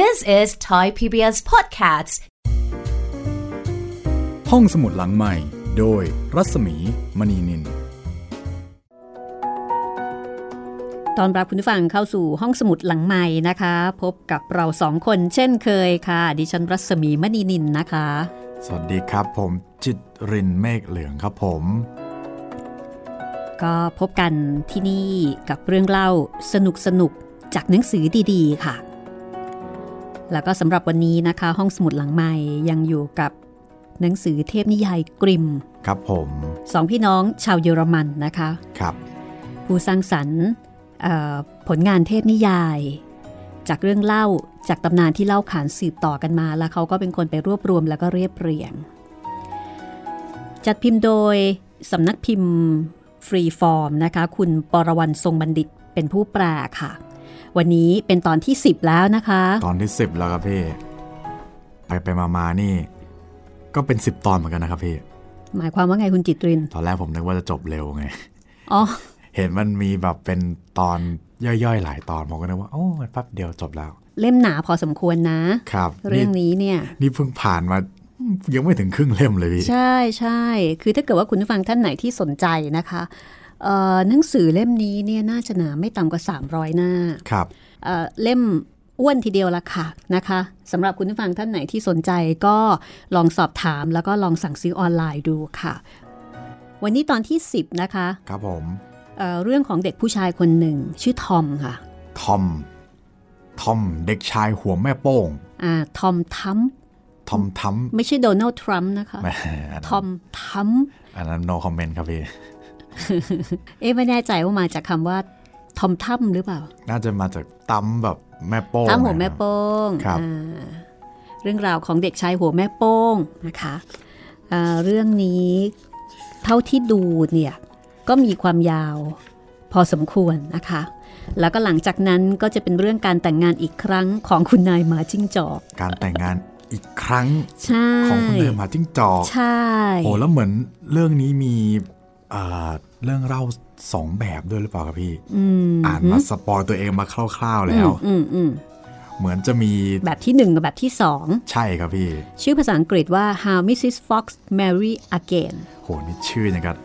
This is Thai PBS Podcasts ห้องสมุดหลังใหม่ โดยรัศมีมณีนิน ตอนรับคุณผู้ฟังเข้าสู่ห้องสมุดหลังใหม่นะคะ พบกับเราสองคนเช่นเคยค่ะ ดิฉันรัศมีมณีนินนะคะ สวัสดีครับผมจิตรินเมฆเหลืองครับผมก็พบกันที่นี่กับเรื่องเล่าสนุกสนุกๆจากหนังสือดี ๆ ค่ะ แล้วก็สำหรับวันนี้นะคะ ห้องสมุดหลังใหม่ยังอยู่กับหนังสือเทพนิยายกริม ครับผมสองพี่น้องชาวเยอรมันนะคะครับผู้สร้างสรรค์เอ่อผลงานเทพนิยาย จากเรื่องเล่าจากตำนานที่เล่าขานสืบต่อกันมา แล้วเขาก็เป็นคนไปรวบรวมแล้วก็เรียบเรียง จัดพิมพ์โดยสำนักพิมพ์ฟรีฟอร์มนะคะ คุณปรวรรณทรงบัณฑิตเป็นผู้แปลค่ะ วันนี้เป็นตอนที่ 10 แล้วนะคะ ตอนที่สิบแล้วครับพี่ไปไปมามานี่ ก็เป็นสิบตอนเหมือนกันนะครับพี่หมายความว่าไงคุณจิตริน ตอนแรกผมนึกว่าจะจบเร็วไงอ๋อเห็นมันมีแบบเป็นตอนย่อยๆ หลายตอนผมก็นึกว่าโอ้มันแป๊บเดียวจบแล้ว เล่มหนาพอสมควรนะครับ เรื่องนี้เนี่ย นี่เพิ่งผ่านมายังไม่ถึงครึ่งเล่มเลยพี่ใช่ใช่คือถ้าเกิดว่าคุณผู้ฟังท่านไหนที่สนใจนะคะเอ่อ หนังสือเล่มนี้เนี่ยน่าจะหนาไม่ต่ำกว่า 300 หน้าครับเอ่อเล่มอ้วนทีเดียวละค่ะนะคะสำหรับคุณผู้ฟังท่านไหนที่สนใจก็ลองสอบถามแล้วก็ลองสั่งซื้อออนไลน์ดูค่ะ วันนี้ตอนที่ 10 นะคะ ครับผมเอ่อเรื่องของเด็กผู้ชายคนหนึ่งชื่อทอมค่ะทอมทอมเด็กชายหัวแม่โป้งอ่าทอมทัมทอมทัมไม่ใช่โดนัลด์ทรัมป์นะคะแหมอันทนั้นอมทัมอันนั้น no comment ครับพี่ เอ๊ะไม่แน่ใจว่ามาจากคำว่าทอมทัมหรือเปล่า น่าจะมาจากตั้มแบบแม่โป้งตั้มหัวแม่นะครับโป้งครับอ่าเรื่องราวของเด็กชายหัวแม่โป้งนะคะอ่าเรื่องนี้เท่าที่ดูเนี่ยก็มีความยาวพอสมควรนะคะ แล้วก็หลังจากนั้นก็จะเป็นเรื่องการแต่งงานอีกครั้งของคุณนายหมาจิ้งจอก การแต่งงานอีกครั้งใช่ของคุณนายหมาจิ้งจอก ใช่ โอ้แล้วเหมือนเรื่องนี้มี เอ่อเรื่องเล่าสองแบบด้วยหรือเปล่าครับพี่อืมอ่านมาสปอยตัวเองมาคร่าวๆแล้วอืมอืมเหมือนจะมีแบบที่หนึ่งกับแบบที่สองใช่ครับพี่ ชื่อภาษาอังกฤษว่า How Mrs. Fox Marry Again โหนี่ชื่ออย่างกับ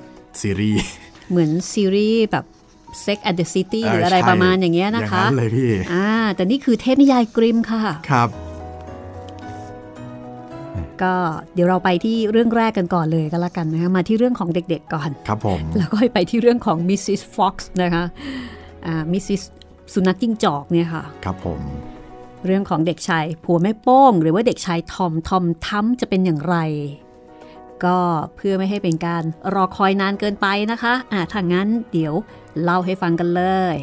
ซีรีส์เหมือนซีรีส์แบบ Sex and the City หรืออะไรใช่ประมาณอย่างเงี้ยนะอย่างคะนั้นเลยพี่อ่าแต่นี่คือเทพนิยายกริมค่ะครับ ก็เดี๋ยวเราไปที่เรื่องแรกกันก่อนเลยก็แล้วกันนะคะมาที่เรื่องของเด็กๆก่อนครับผมแล้วก็ไปที่เรื่องของ Mrs. Fox นะคะอ่า Mrs. สุนัขจิ้งจอกเนี่ยค่ะ ครับผมเรื่องของเด็กชายผัวแม่โป้ง หรือว่าเด็กชายทอมทอมทั้มจะเป็นอย่างไร ก็เพื่อไม่ให้เป็นการรอคอยนานเกินไปนะคะอ่าถ้างั้นเดี๋ยวเล่าให้ฟังกันเลย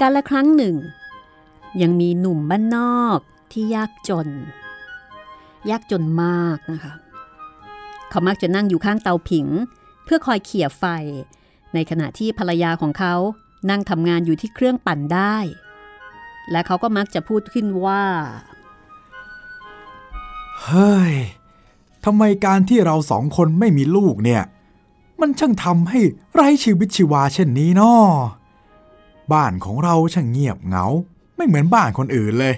การละครั้งหนึ่ง ยังมีหนุ่มบ้านนอกที่ยากจน ยากจนมากนะคะ เขามักจะนั่งอยู่ข้างเตาผิง เพื่อคอยเขี่ยไฟ ในขณะที่ภรรยาของเขานั่งทำงานอยู่ที่เครื่องปั่นได้ และเขาก็มักจะพูดขึ้นว่า เฮ้ยทำไมการที่เราสองคนไม่มีลูกเนี่ย มันช่างทำให้ไร้ชีวิตชีวาเช่นนี้นาะ บ้านของเราช่างเงียบเหงา ไม่เหมือนบ้านคนอื่นเลย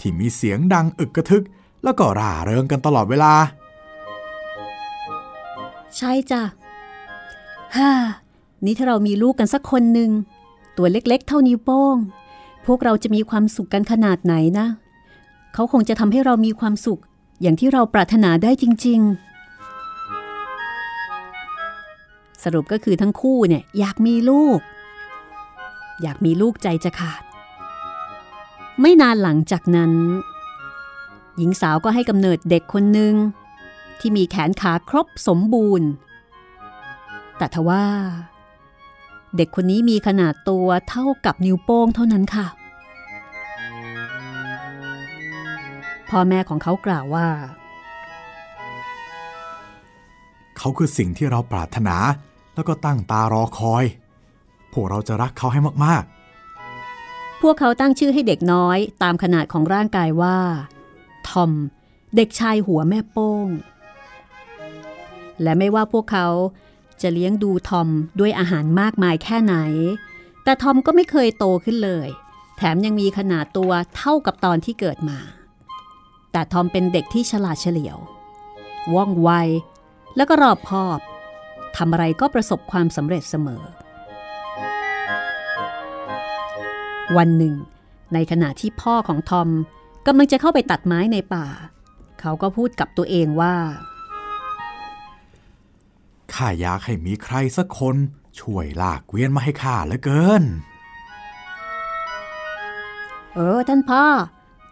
ที่มีเสียงดังอึกกระทึก แล้วก็ร่าเริงกันตลอดเวลา ใช่จ้ะฮ่านี่ถ้าเรามีลูกกันสักคนหนึ่งตัวเล็กๆ เท่านิ้วโป้ง พวกเราจะมีความสุขกันขนาดไหนนะ เขาคงจะทำให้เรามีความสุข อย่างที่เราปรารถนาได้จริง ๆ สรุปก็คือทั้งคู่เนี่ยอยากมีลูก อยากมีลูกใจจะขาด ไม่นานหลังจากนั้น หญิงสาวก็ให้กำเนิดเด็กคนหนึ่งที่มีแขนขาครบสมบูรณ์ แต่ทว่า เด็กคนนี้มีขนาดตัวเท่ากับนิ้วโป้งเท่านั้นค่ะ พ่อแม่ของเขากล่าวว่า เขาคือสิ่งที่เราปรารถนาแล้วก็ตั้งตารอคอย พวกเราจะรักเขาให้มากพวกเขาตั้งชื่อให้เด็กน้อยตามขนาดของร่างกายว่า ทอม เด็กชายหัวแม่โป้ง และไม่ว่าพวกเขาจะเลี้ยงดูทอมด้วยอาหารมากมายแค่ไหน แต่ทอมก็ไม่เคยโตขึ้นเลย แถมยังมีขนาดตัวเท่ากับตอนที่เกิดมา แต่ทอมเป็นเด็กที่ฉลาดเฉลียว ว่องไว แล้วก็รอบคอบทำอะไรก็ประสบความสำเร็จเสมอ วันหนึ่ง ในขณะที่พ่อของทอมกำลังจะเข้าไปตัดไม้ในป่า เขาก็พูดกับตัวเองว่า ข้าอยากให้มีใครสักคนช่วยลากเกวียนมาให้ข้าเหลือเกิน เออท่านพ่อ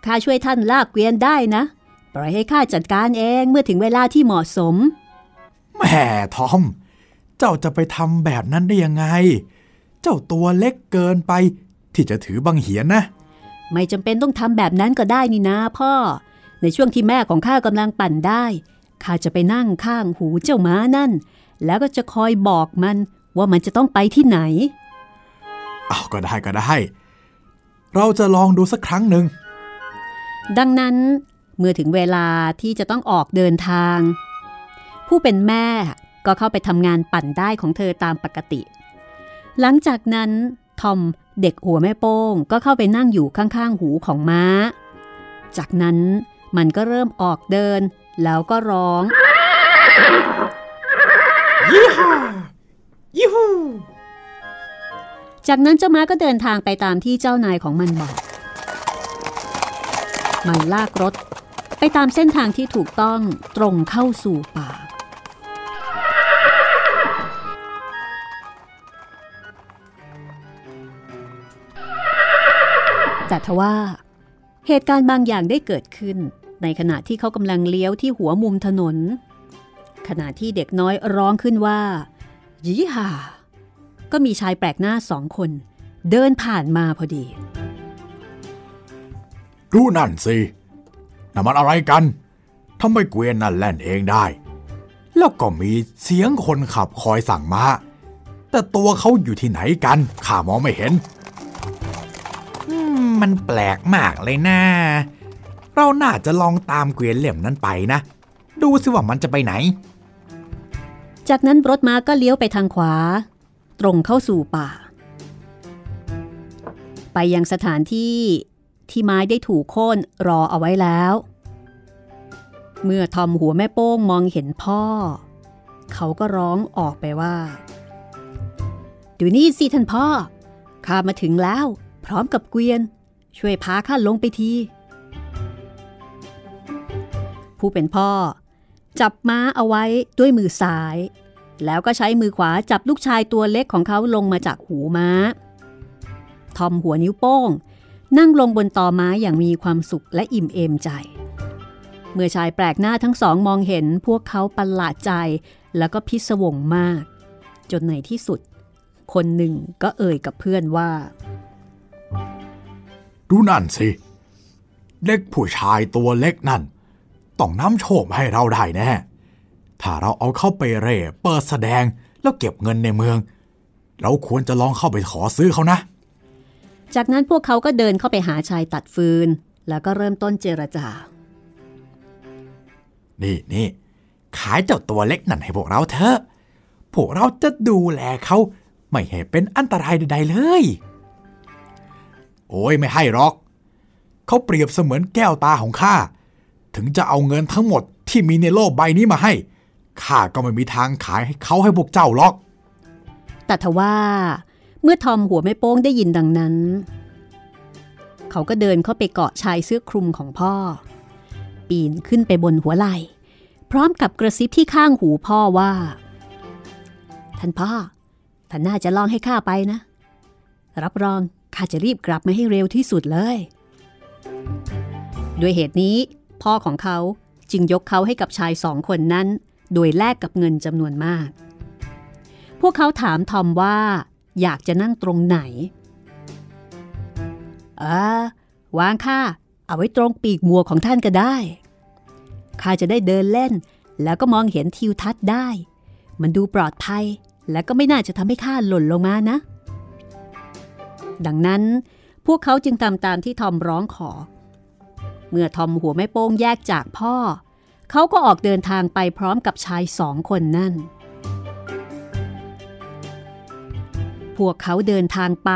ข้าช่วยท่านลากเกวียนได้นะ ปล่อยให้ข้าจัดการเองเมื่อถึงเวลาที่เหมาะสม แหม่ทอม เจ้าจะไปทำแบบนั้นได้ยังไง เจ้าตัวเล็กเกินไป ที่จะถือบังเหียนนะ ไม่จำเป็นต้องทำแบบนั้นก็ได้นี่นะพ่อ ในช่วงที่แม่ของข้ากำลังปั่นได้ข้าจะไปนั่งข้างหูเจ้าม้านั่น แล้วก็จะคอยบอกมันว่ามันจะต้องไปที่ไหนเอาก็ได้ก็ได้ เราจะลองดูสักครั้งหนึ่ง ดังนั้นเมื่อถึงเวลาที่จะต้องออกเดินทาง ผู้เป็นแม่ก็เข้าไปทำงานปั่นได้ของเธอตามปกติ หลังจากนั้นทอม เด็กหัวแม่โป้งก็เข้าไปนั่งอยู่ข้างๆหูของม้า จากนั้นมันก็เริ่มออกเดิน แล้วก็ร้อง ยี่ห้ายี่หูจากนั้นเจ้าม้าก็เดินทางไปตามที่เจ้านายของมันบอก มันลากรถ ไปตามเส้นทางที่ถูกต้องตรงเข้าสู่ป่า แต่ทว่า เหตุการณ์บางอย่างได้เกิดขึ้น ในขณะที่เขากำลังเลี้ยวที่หัวมุมถนน ขณะที่เด็กน้อยร้องขึ้นว่า ยี่ห่าก็มีชายแปลกหน้าสองคน เดินผ่านมาพอดี ดูนั่นสิน่ะมันอะไรกันทำไมเกวียนนั่นแล่นเองได้ แล้วก็มีเสียงคนขับคอยสั่งมา แต่ตัวเขาอยู่ที่ไหนกัน ข้ามองไม่เห็น มันแปลกมากเลยนะ เราน่าจะลองตามเกวียนเหลี่ยมนั้นไปนะ ดูสิว่ามันจะไปไหน จากนั้นรถม้าก็เลี้ยวไปทางขวา ตรงเข้าสู่ป่า ไปยังสถานที่ที่ไม้ได้ถูกโค่นรอเอาไว้แล้ว เมื่อทอมหัวแม่โป้งมองเห็นพ่อ เขาก็ร้องออกไปว่า ดูนี่สิท่านพ่อข้ามาถึงแล้ว พร้อมกับเกวียน ช่วยพาข้าลงไปที ผู้เป็นพ่อ จับม้าเอาไว้ด้วยมือซ้าย แล้วก็ใช้มือขวาจับลูกชายตัวเล็กของเขาลงมาจากหูม้า ทอมหัวนิ้วโป้ง นั่งลงบนตอไม้อย่างมีความสุขและอิ่มเอมใจ เมื่อชายแปลกหน้าทั้งสองมองเห็นพวกเขาประหลาดใจแล้วก็พิศวงมาก จนในที่สุด คนหนึ่งก็เอ่ยกับเพื่อนว่า ดูนั่นสิ เด็กผู้ชายตัวเล็กนั่น ต้องน้ำโชคมาให้เราได้แน่ ถ้าเราเอาเข้าไปเร่เปิดแสดงแล้วเก็บเงินในเมือง เราควรจะลองเข้าไปขอซื้อเขานะ จากนั้นพวกเขาก็เดินเข้าไปหาชายตัดฟืน แล้วก็เริ่มต้นเจรจา นี่นี่ขายเจ้าตัวเล็กนั่นให้พวกเราเถอะ พวกเราจะดูแลเขาไม่ให้เป็นอันตรายใดๆเลย โอ้ยไม่ให้หรอก เขาเปรียบเสมือนแก้วตาของข้า ถึงจะเอาเงินทั้งหมดที่มีในโลกใบนี้มาให้ ข้าก็ไม่มีทางขายให้เขาให้พวกเจ้าหรอก แต่ทว่า เมื่อทอมหัวไม่โป้งได้ยินดังนั้น เขาก็เดินเข้าไปเกาะชายเสื้อคลุมของพ่อ ปีนขึ้นไปบนหัวไหล่พร้อมกับกระซิบที่ข้างหูพ่อว่า ท่านพ่อ ท่านน่าจะลองให้ข้าไปนะ รับรอง ข้าจะรีบกลับมาให้เร็วที่สุดเลย ด้วยเหตุนี้ พ่อของเขาจึงยกเขาให้กับชายสองคนนั้น โดยแลกกับเงินจำนวนมาก พวกเขาถามทอมว่า อยากจะนั่งตรงไหน เออวางค่าเอาไว้ตรงปีกมัวของท่านก็ได้ ข้าจะได้เดินเล่น แล้วก็มองเห็นทิวทัศน์ได้ มันดูปลอดภัย และก็ไม่น่าจะทำให้ข้าหล่นลงมานะ ดังนั้น พวกเขาจึงทำตามที่ทอมร้องขอ เมื่อทอมหัวแม่โป้งแยกจากพ่อ เขาก็ออกเดินทางไปพร้อมกับชายสองคนนั่น พวกเขาเดินทางไป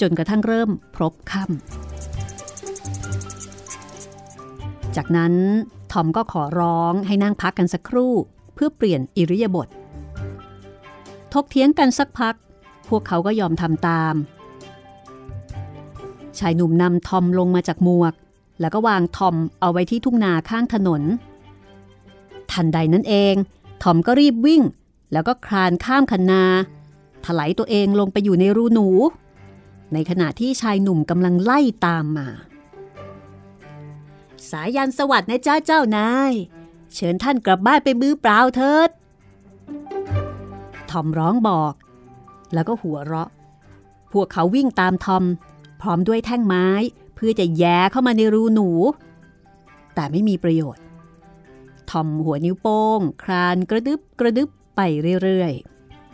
จนกระทั่งเริ่มพรบค่ำจากนั้นทอมก็ขอร้องให้นั่งพักกันสักครู่ เพื่อเปลี่ยนอิริยาบถทกเถียงกันสักพัก พวกเขาก็ยอมทำตาม ชายหนุ่มนำทอมลงมาจากหมวก แล้วก็วางทอมเอาไว้ที่ทุ่งนาข้างถนน ทันใดนั้นเอง ทอมก็รีบวิ่ง แล้วก็คลานข้ามคันนา ถลายตัวเองลงไปอยู่ในรูหนู ในขณะที่ชายหนุ่มกำลังไล่ตามมา สายันสวัสดิ์นะจ้าเจ้านาย เชิญท่านกลับบ้านไปมือเปล่าเถิด ทอมร้องบอก แล้วก็หัวเราะ พวกเขาวิ่งตามทอม พร้อมด้วยแท่งไม้ เพื่อจะแย่เข้ามาในรูหนู แต่ไม่มีประโยชน์ ทอมหัวนิ้วโป้งคลานกระดึบกระดึบไปเรื่อย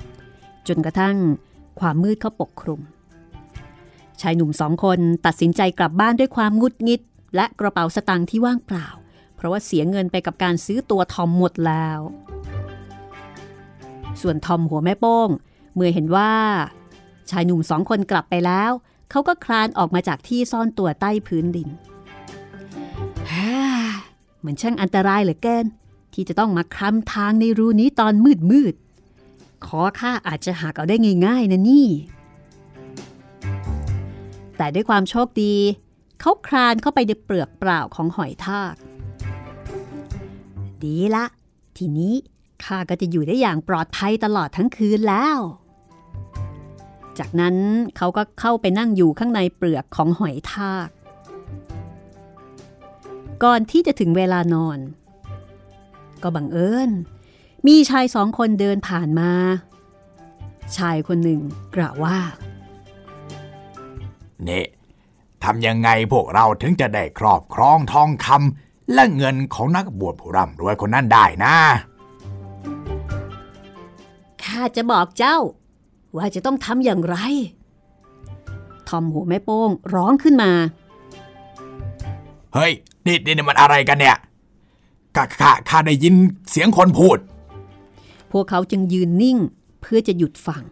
ๆ จนกระทั่งความมืดเข้าปกคลุม ชายหนุ่มสองคนตัดสินใจกลับบ้านด้วยความงุดงิด และกระเป๋าสตางค์ที่ว่างเปล่า เพราะว่าเสียเงินไปกับการซื้อตัวทอมหมดแล้ว ส่วนทอมหัวแม่โป้ง เมื่อเห็นว่า ชายหนุ่มสองคนกลับไปแล้ว เขาก็คลานออกมาจากที่ซ่อนตัวใต้พื้นดินฮ่ามันช่างอันตรายเหลือเกิน ที่จะต้องมาคลำทางในรูนี้ตอนมืดมืดขอข้าอาจจะหากเอาได้ง่ายๆนะนี่ แต่ด้วยความโชคดี เขาคลานเข้าไปในเปลือกเปล่าของหอยทาก ดีละ ทีนี้ข้าก็จะอยู่ได้อย่างปลอดภัยตลอดทั้งคืนแล้ว จากนั้นเขาก็เข้าไปนั่งอยู่ข้างในเปลือกของหอยทาก ก่อนที่จะถึงเวลานอน ก็บังเอิญ มีชายสองคนเดินผ่านมา ชายคนหนึ่งกล่าวว่านี่ทำยังไงพวกเราถึงจะได้ครอบครองทองคำและเงินของนักบวชผู้ร่ำรวยคนนั้นได้นะ ข้าจะบอกเจ้า ว่าจะต้องทำอย่างไร ทอมหัวแม่โป้งร้องขึ้นมา เฮ้ย นี่นี่มันอะไรกันเนี่ยข้าข้าข้าได้ยินเสียงคนพูด พวกเขาจึงยืนนิ่งเพื่อจะหยุดฟัง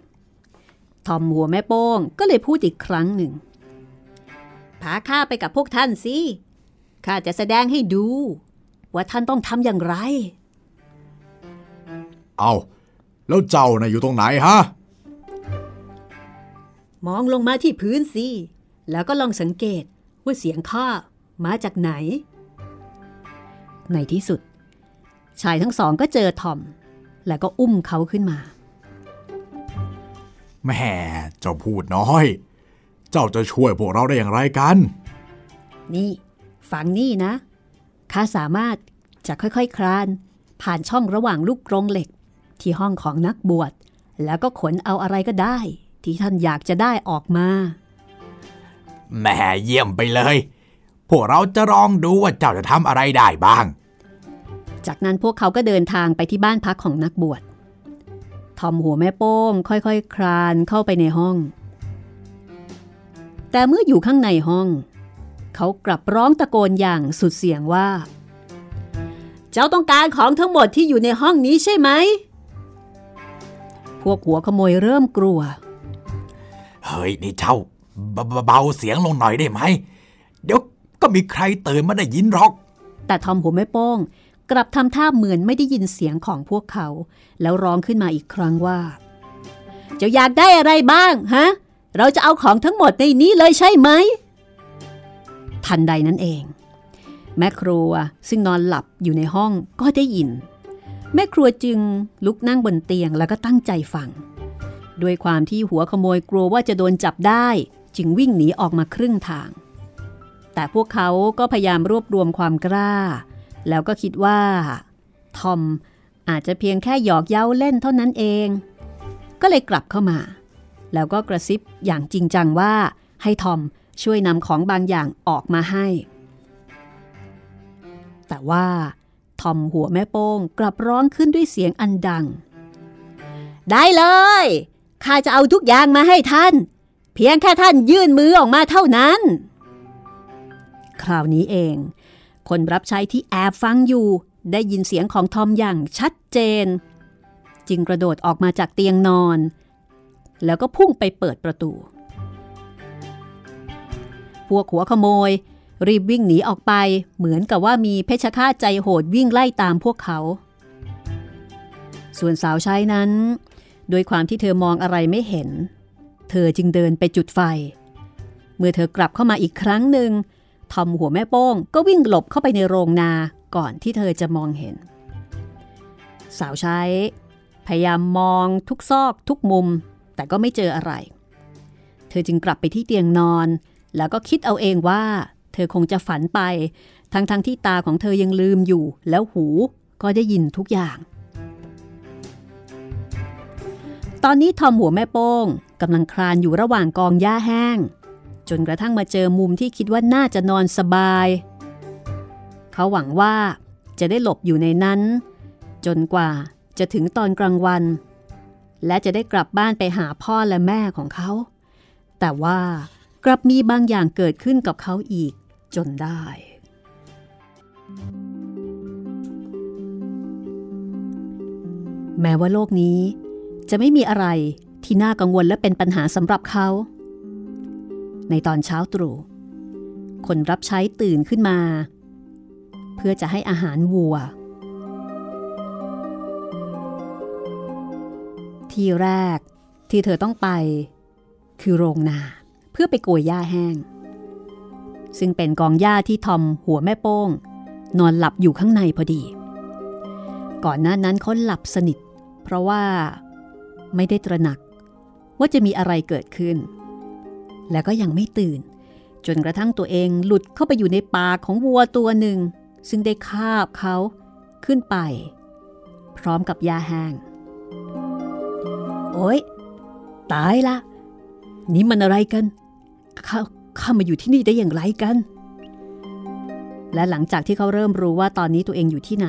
ทอมหัวแม่โป้งก็เลยพูดอีกครั้งหนึ่ง พาข้าไปกับพวกท่านสิ ข้าจะแสดงให้ดู ว่าท่านต้องทำอย่างไร เอา แล้วเจ้านะ่ะอยู่ตรงไหนฮะ มองลงมาที่พื้นสิ แล้วก็ลองสังเกตว่าเสียงข้ามาจากไหน ในที่สุด ชายทั้งสองก็เจอทอม แล้วก็อุ้มเขาขึ้นมาแหม่เจ้าพูดน้อย เจ้าจะช่วยพวกเราได้อย่างไรกัน นี่ฟังนี่นะข้าสามารถจะค่อยๆคคลาน ผ่านช่องระหว่างลูกกรงเหล็ก ที่ห้องของนักบวช แล้วก็ขนเอาอะไรก็ได้ ที่ท่านอยากจะได้ออกมาแหม่เยี่ยมไปเลย พวกเราจะลองดูว่าเจ้าจะทำอะไรได้บ้าง จากนั้นพวกเขาก็เดินทางไปที่บ้านพักของนักบวช ทอมหัวแม่โป้งค่อยๆคคลานเข้าไปในห้อง แต่เมื่ออยู่ข้างในห้อง เขากลับร้องตะโกนอย่างสุดเสียงว่า เจ้าต้องการของทั้งหมดที่อยู่ในห้องนี้ใช่ไหม พวกหัวขโมยเริ่มกลัวเเฮ้ยนี่เจ้าเบาเสียงลงหน่อยได้ไหม เดี๋ยวก็มีใครตื่นมาได้ยินหรอก แต่ทอมหัวแม่โป้ง กลับทำท่าเหมือนไม่ได้ยินเสียงของพวกเขา แล้วร้องขึ้นมาอีกครั้งว่าจ้าอยากได้อะไรบ้างฮะ เราจะเอาของทั้งหมดในนี้เลยใช่ไหม ทันใดนั้นเอง แม่ครัวซึ่งนอนหลับอยู่ในห้องก็ได้ยิน แม่ครัวจึงลุกนั่งบนเตียงแล้วก็ตั้งใจฟัง ด้วยความที่หัวขโมยกลัวว่าจะโดนจับได้ จึงวิ่งหนีออกมาครึ่งทาง แต่พวกเขาก็พยายามรวบรวมความกล้า แล้วก็คิดว่า ทอมอาจจะเพียงแค่หยอกเย้าเล่นเท่านั้นเอง ก็เลยกลับเข้ามา แล้วก็กระซิบอย่างจริงจังว่าให้ทอมช่วยนำของบางอย่างออกมาให้ แต่ว่าทอมหัวแม่โป้งกลับร้องขึ้นด้วยเสียงอันดัง ได้เลย ข้าจะเอาทุกอย่างมาให้ท่าน เพียงแค่ท่านยื่นมือออกมาเท่านั้น คราวนี้เอง คนรับใช้ที่แอบฟังอยู่ ได้ยินเสียงของทอมอย่างชัดเจน จึงกระโดดออกมาจากเตียงนอน แล้วก็พุ่งไปเปิดประตู พวกหัวขโมย รีบวิ่งหนีออกไป เหมือนกับว่ามีเพชฌฆาตใจโหดวิ่งไล่ตามพวกเขา ส่วนสาวใช้นั้น โดยความที่เธอมองอะไรไม่เห็น เธอจึงเดินไปจุดไฟ เมื่อเธอกลับเข้ามาอีกครั้งหนึ่งทอมหัวแม่โป้งก็วิ่งหลบเข้าไปในโรงนาก่อนที่เธอจะมองเห็น สาวใช้พยายามมองทุกซอกทุกมุม แต่ก็ไม่เจออะไร เธอจึงกลับไปที่เตียงนอน แล้วก็คิดเอาเองว่า เธอคงจะฝันไป ทั้งๆทที่ตาของเธอยังลืมอยู่ แล้วหูก็ได้ยินทุกอย่าง ตอนนี้ทอมหัวแม่โป้งกำลังคลานอยู่ระหว่างกองหญ้าแห้ง จนกระทั่งมาเจอมุมที่คิดว่าน่าจะนอนสบาย เขาหวังว่าจะได้หลบอยู่ในนั้น จนกว่าจะถึงตอนกลางวัน และจะได้กลับบ้านไปหาพ่อและแม่ของเขา แต่ว่ากลับมีบางอย่างเกิดขึ้นกับเขาอีกจนได้ แม้ว่าโลกนี้ จะไม่มีอะไรที่น่ากังวลและเป็นปัญหาสำหรับเขา ในตอนเช้าตรู่คนรับใช้ตื่นขึ้นมา เพื่อจะให้อาหารวัว ที่แรกที่เธอต้องไป คือโรงนาเพื่อไปโกยหญ้าแห้ง ซึ่งเป็นกองหญ้าที่ทอมหัวแม่โป้ง นอนหลับอยู่ข้างในพอดี ก่อนหน้านั้นเขาหลับสนิท เพราะว่า ไม่ได้ตระหนัก ว่าจะมีอะไรเกิดขึ้น และก็ยังไม่ตื่น จนกระทั่งตัวเองหลุดเข้าไปอยู่ในปากของวัวตัวหนึ่ง ซึ่งได้คาบเขาขึ้นไป พร้อมกับยาแห้ง โอ๊ย ตายละ นี่มันอะไรกันข้าข้ามาอยู่ที่นี่ได้อย่างไรกัน และหลังจากที่เขาเริ่มรู้ว่าตอนนี้ตัวเองอยู่ที่ไหน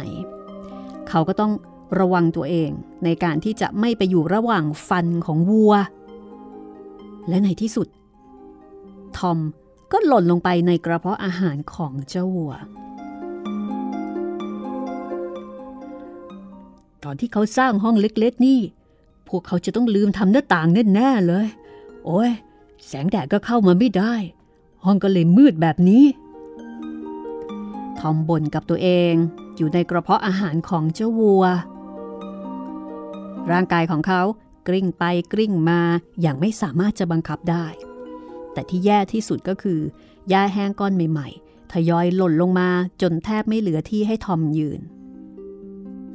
เขาก็ต้อง ระวังตัวเองในการที่จะไม่ไปอยู่ระหว่างฟันของวัว และในที่สุด ทอมก็หล่นลงไปในกระเพาะอาหารของเจ้าวัว ตอนที่เขาสร้างห้องเล็กๆนี่ พวกเขาจะต้องลืมทำหน้าต่างแน่ๆเลย โอ้ย แสงแดดก็เข้ามาไม่ได้ ห้องก็เลยมืดแบบนี้ ทอมบ่นกับตัวเองอยู่ในกระเพาะอาหารของเจ้าวัว ร่างกายของเขากลิ้งไปกลิ้งมาอย่างไม่สามารถจะบังคับได้ แต่ที่แย่ที่สุดก็คือหญ้าแห้งก้อนใหม่ ๆ ทยอยหล่นลงมาจนแทบไม่เหลือที่ให้ทอมยืน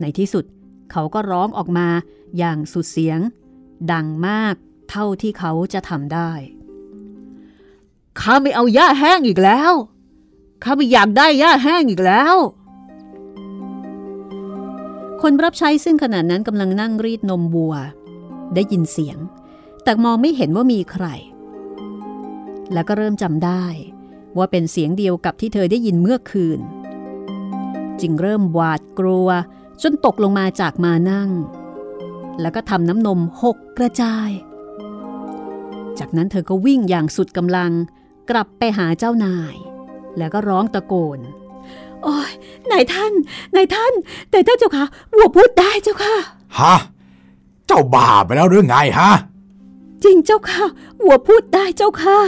ในที่สุดเขาก็ร้องออกมาอย่างสุดเสียง ดังมากเท่าที่เขาจะทำได้ข้าไม่เอาหญ้าแห้งอีกแล้วข้าไม่อยากได้หญ้าแห้งอีกแล้ว คนรับใช้ซึ่งขณะนั้นกำลังนั่งรีดนมวัว ได้ยินเสียง แต่มองไม่เห็นว่ามีใคร แล้วก็เริ่มจำได้ ว่าเป็นเสียงเดียวกับที่เธอได้ยินเมื่อคืน จึงเริ่มหวาดกลัวจนตกลงมาจากมานั่ง แล้วก็ทำน้ำนมหกกระจาย จากนั้นเธอก็วิ่งอย่างสุดกำลัง กลับไปหาเจ้านาย แล้วก็ร้องตะโกน โอ้ยนายท่านนายท่าน แต่ท่านเจ้าค่ะวัวพูดได้เจ้าค่ะฮะเจ้าบ้าไปแล้วหรือไงฮะจริงเจ้าค่ะวัวพูดได้เจ้าค่ะ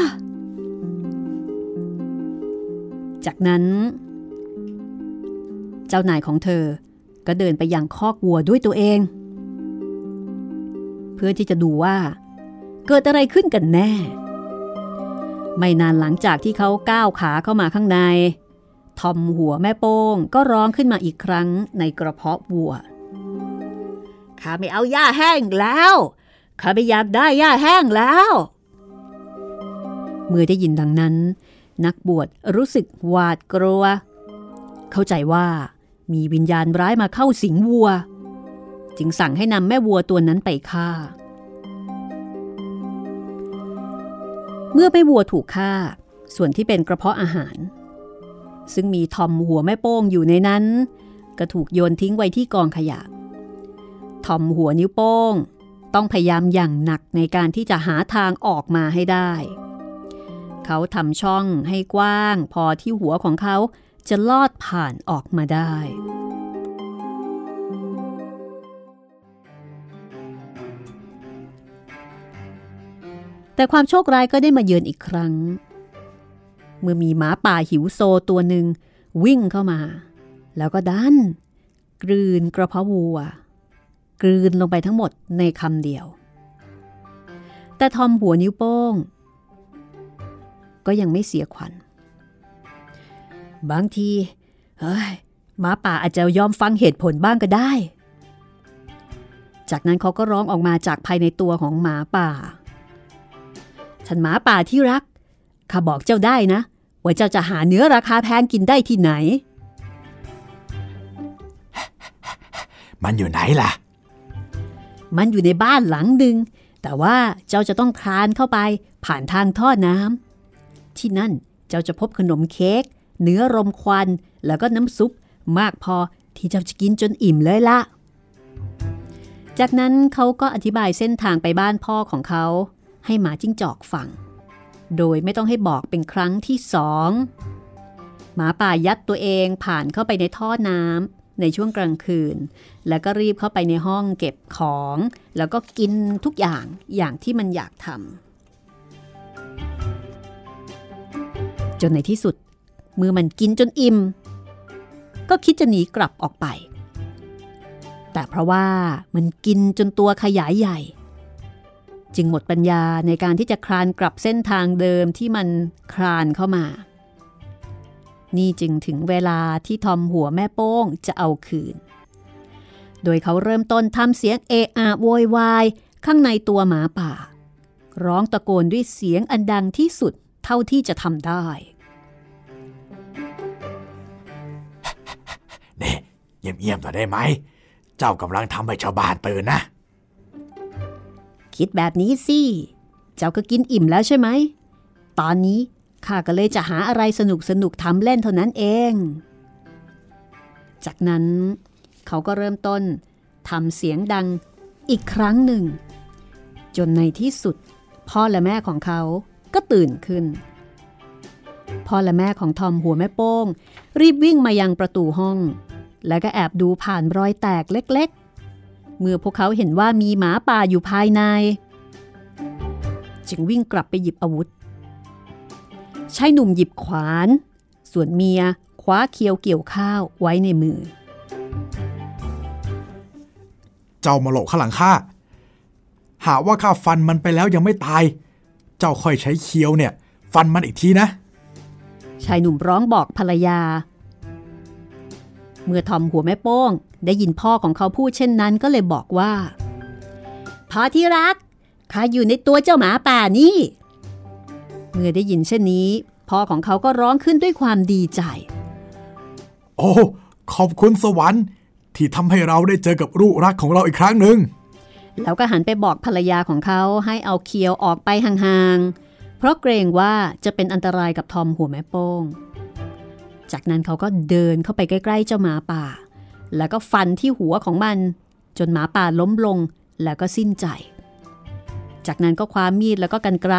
จากนั้น เจ้านายของเธอก็เดินไปยังคอกวัวด้วยตัวเอง เพื่อที่จะดูว่า เกิดอะไรขึ้นกันแน่ ไม่นานหลังจากที่เขาก้าวขาเข้ามาข้างใน ทอมหัวแม่โป้งก็ร้องขึ้นมาอีกครั้งในกระเพาะวัว ข้าไม่เอาหญ้าแห้งแล้ว ข้าไม่อยากได้หญ้าแห้งแล้ว เมื่อได้ยินดังนั้น นักบวชรู้สึกหวาดกลัว เข้าใจว่ามีวิญญาณร้ายมาเข้าสิงวัว จึงสั่งให้นำแม่วัวตัวนั้นไปฆ่า เมื่อแม่วัวถูกฆ่า ส่วนที่เป็นกระเพาะอาหาร ซึ่งมีทอมหัวแม่โป้งอยู่ในนั้น ก็ถูกโยนทิ้งไว้ที่กองขยะ ทอมหัวนิ้วโป้ง ต้องพยายามอย่างหนักในการที่จะหาทางออกมาให้ได้ เขาทำช่องให้กว้าง พอที่หัวของเขาจะลอดผ่านออกมาได้แต่ความโชคร้ายก็ได้มาเยือนอีกครั้ง เมื่อมีหมาป่าหิวโซตัวหนึ่งวิ่งเข้ามา แล้วก็ดันกลืนกระเพาะวัว กลืนลงไปทั้งหมดในคำเดียว แต่ทอมหัวนิ้วโป้ง ก็ยังไม่เสียขวัญ บางที เฮ้ยหมาป่าอาจจะยอมฟังเหตุผลบ้างก็ได้ จากนั้นเขาก็ร้องออกมาจากภายในตัวของหมาป่า ฉันหมาป่าที่รัก ข้าบอกเจ้าได้นะ ว่าเจ้าจะหาเนื้อราคาแพงกินได้ที่ไหน มันอยู่ไหนล่ะ มันอยู่ในบ้านหลังหนึ่ง แต่ว่าเจ้าจะต้องคลานเข้าไปผ่านทางท่อน้ำที่นั่นเจ้าจะพบขนมเค้กเนื้อรมควันแล้วก็น้ำซุปมากพอที่เจ้าจะกินจนอิ่มเลยละ จากนั้นเขาก็อธิบายเส้นทางไปบ้านพ่อของเขา ให้หมาจิ้งจอกฟัง โดยไม่ต้องให้บอกเป็นครั้งที่สองหมาป่ายัดตัวเองผ่านเข้าไปในท่อน้ำในช่วงกลางคืน แล้วก็รีบเข้าไปในห้องเก็บของ แล้วก็กินทุกอย่างอย่างที่มันอยากทำจนในที่สุด มือมันกินจนอิ่ม ก็คิดจะหนีกลับออกไป แต่เพราะว่ามันกินจนตัวขยายใหญ่ จึงหมดปัญญาในการที่จะคลานกลับเส้นทางเดิมที่มันคลานเข้ามา นี่จึงถึงเวลาที่ทอมหัวแม่โป้งจะเอาคืน โดยเขาเริ่มต้นทำเสียงเออะโวยวายข้างในตัวหมาป่า ร้องตะโกนด้วยเสียงอันดังที่สุดเท่าที่จะทำได้ นี่เงียบๆหน่อยได้ไหม เจ้ากำลังทำให้ชาวบ้านตื่นนะ คิดแบบนี้สิ เจ้าก็กินอิ่มแล้วใช่ไหม ตอนนี้ข้าก็เลยจะหาอะไรสนุกสนุกทำเล่นเท่านั้นเอง จากนั้นเขาก็เริ่มต้นทำเสียงดังอีกครั้งหนึ่ง จนในที่สุด พ่อและแม่ของเขาก็ตื่นขึ้น พ่อและแม่ของทอมหัวแม่โป้ง รีบวิ่งมายังประตูห้อง แล้วก็แอบดูผ่านรอยแตกเล็ก เมื่อพวกเขาเห็นว่ามีหมาป่าอยู่ภายใน จึงวิ่งกลับไปหยิบอาวุธชายหนุ่มหยิบขวาน ส่วนเมียคว้าเคียวเกี่ยวข้าวไว้ในมือ เจ้ามาหลบข้างหลังข้า หาว่าข้าฟันมันไปแล้วยังไม่ตาย เจ้าค่อยใช้เคียวเนี่ย ฟันมันอีกทีนะ ชายหนุ่มร้องบอกภรรยา เมื่อทอมหัวแม่โป้ง ได้ยินพ่อของเขาพูดเช่นนั้นก็เลยบอกว่าพ่อที่รักข้าอยู่ในตัวเจ้าหมาป่านี่ เมื่อได้ยินเช่นนี้ พ่อของเขาก็ร้องขึ้นด้วยความดีใจ โอ้ขอบคุณสวรรค์ ที่ทำให้เราได้เจอกับลูกรักของเราอีกครั้งหนึ่งแล้วก็หันไปบอกภรรยาของเขาให้เอาเคียวออกไปห่างๆ เพราะเกรงว่าจะเป็นอันตรายกับทอมหัวแม่โป้ง จากนั้นเขาก็เดินเข้าไปใกล้ ๆ เจ้าหมาป่า แล้วก็ฟันที่หัวของมัน จนหมาป่าล้มลงแล้วก็สิ้นใจ จากนั้นก็คว้ามีดแล้วก็กันไกล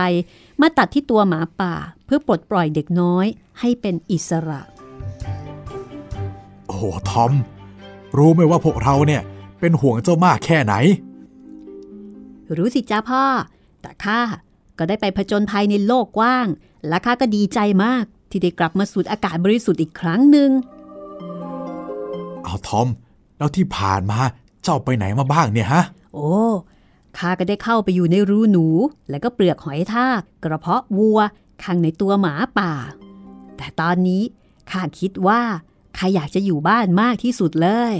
มาตัดที่ตัวหมาป่าเพื่อปลดปล่อยเด็กน้อยให้เป็นอิสระ โอ้ทอม รู้ไหมว่าพวกเราเนี่ยเป็นห่วงเจ้ามากแค่ไหน รู้สิจ้าพ่อ แต่ข้าก็ได้ไปผจญภัยในโลกกว้าง และข้าก็ดีใจมากที่ได้กลับมาสูดอากาศบริสุทธิ์อีกครั้งหนึ่ง เอาทอม แล้วที่ผ่านมาเจ้าไปไหนมาบ้างเนี่ยฮะ โอ้ข้าก็ได้เข้าไปอยู่ในรูหนู แล้วก็เปลือกหอยทาก กระเพาะวัวข้างในตัวหมาป่า แต่ตอนนี้ข้าคิดว่าข้าอยากจะอยู่บ้านมากที่สุดเลย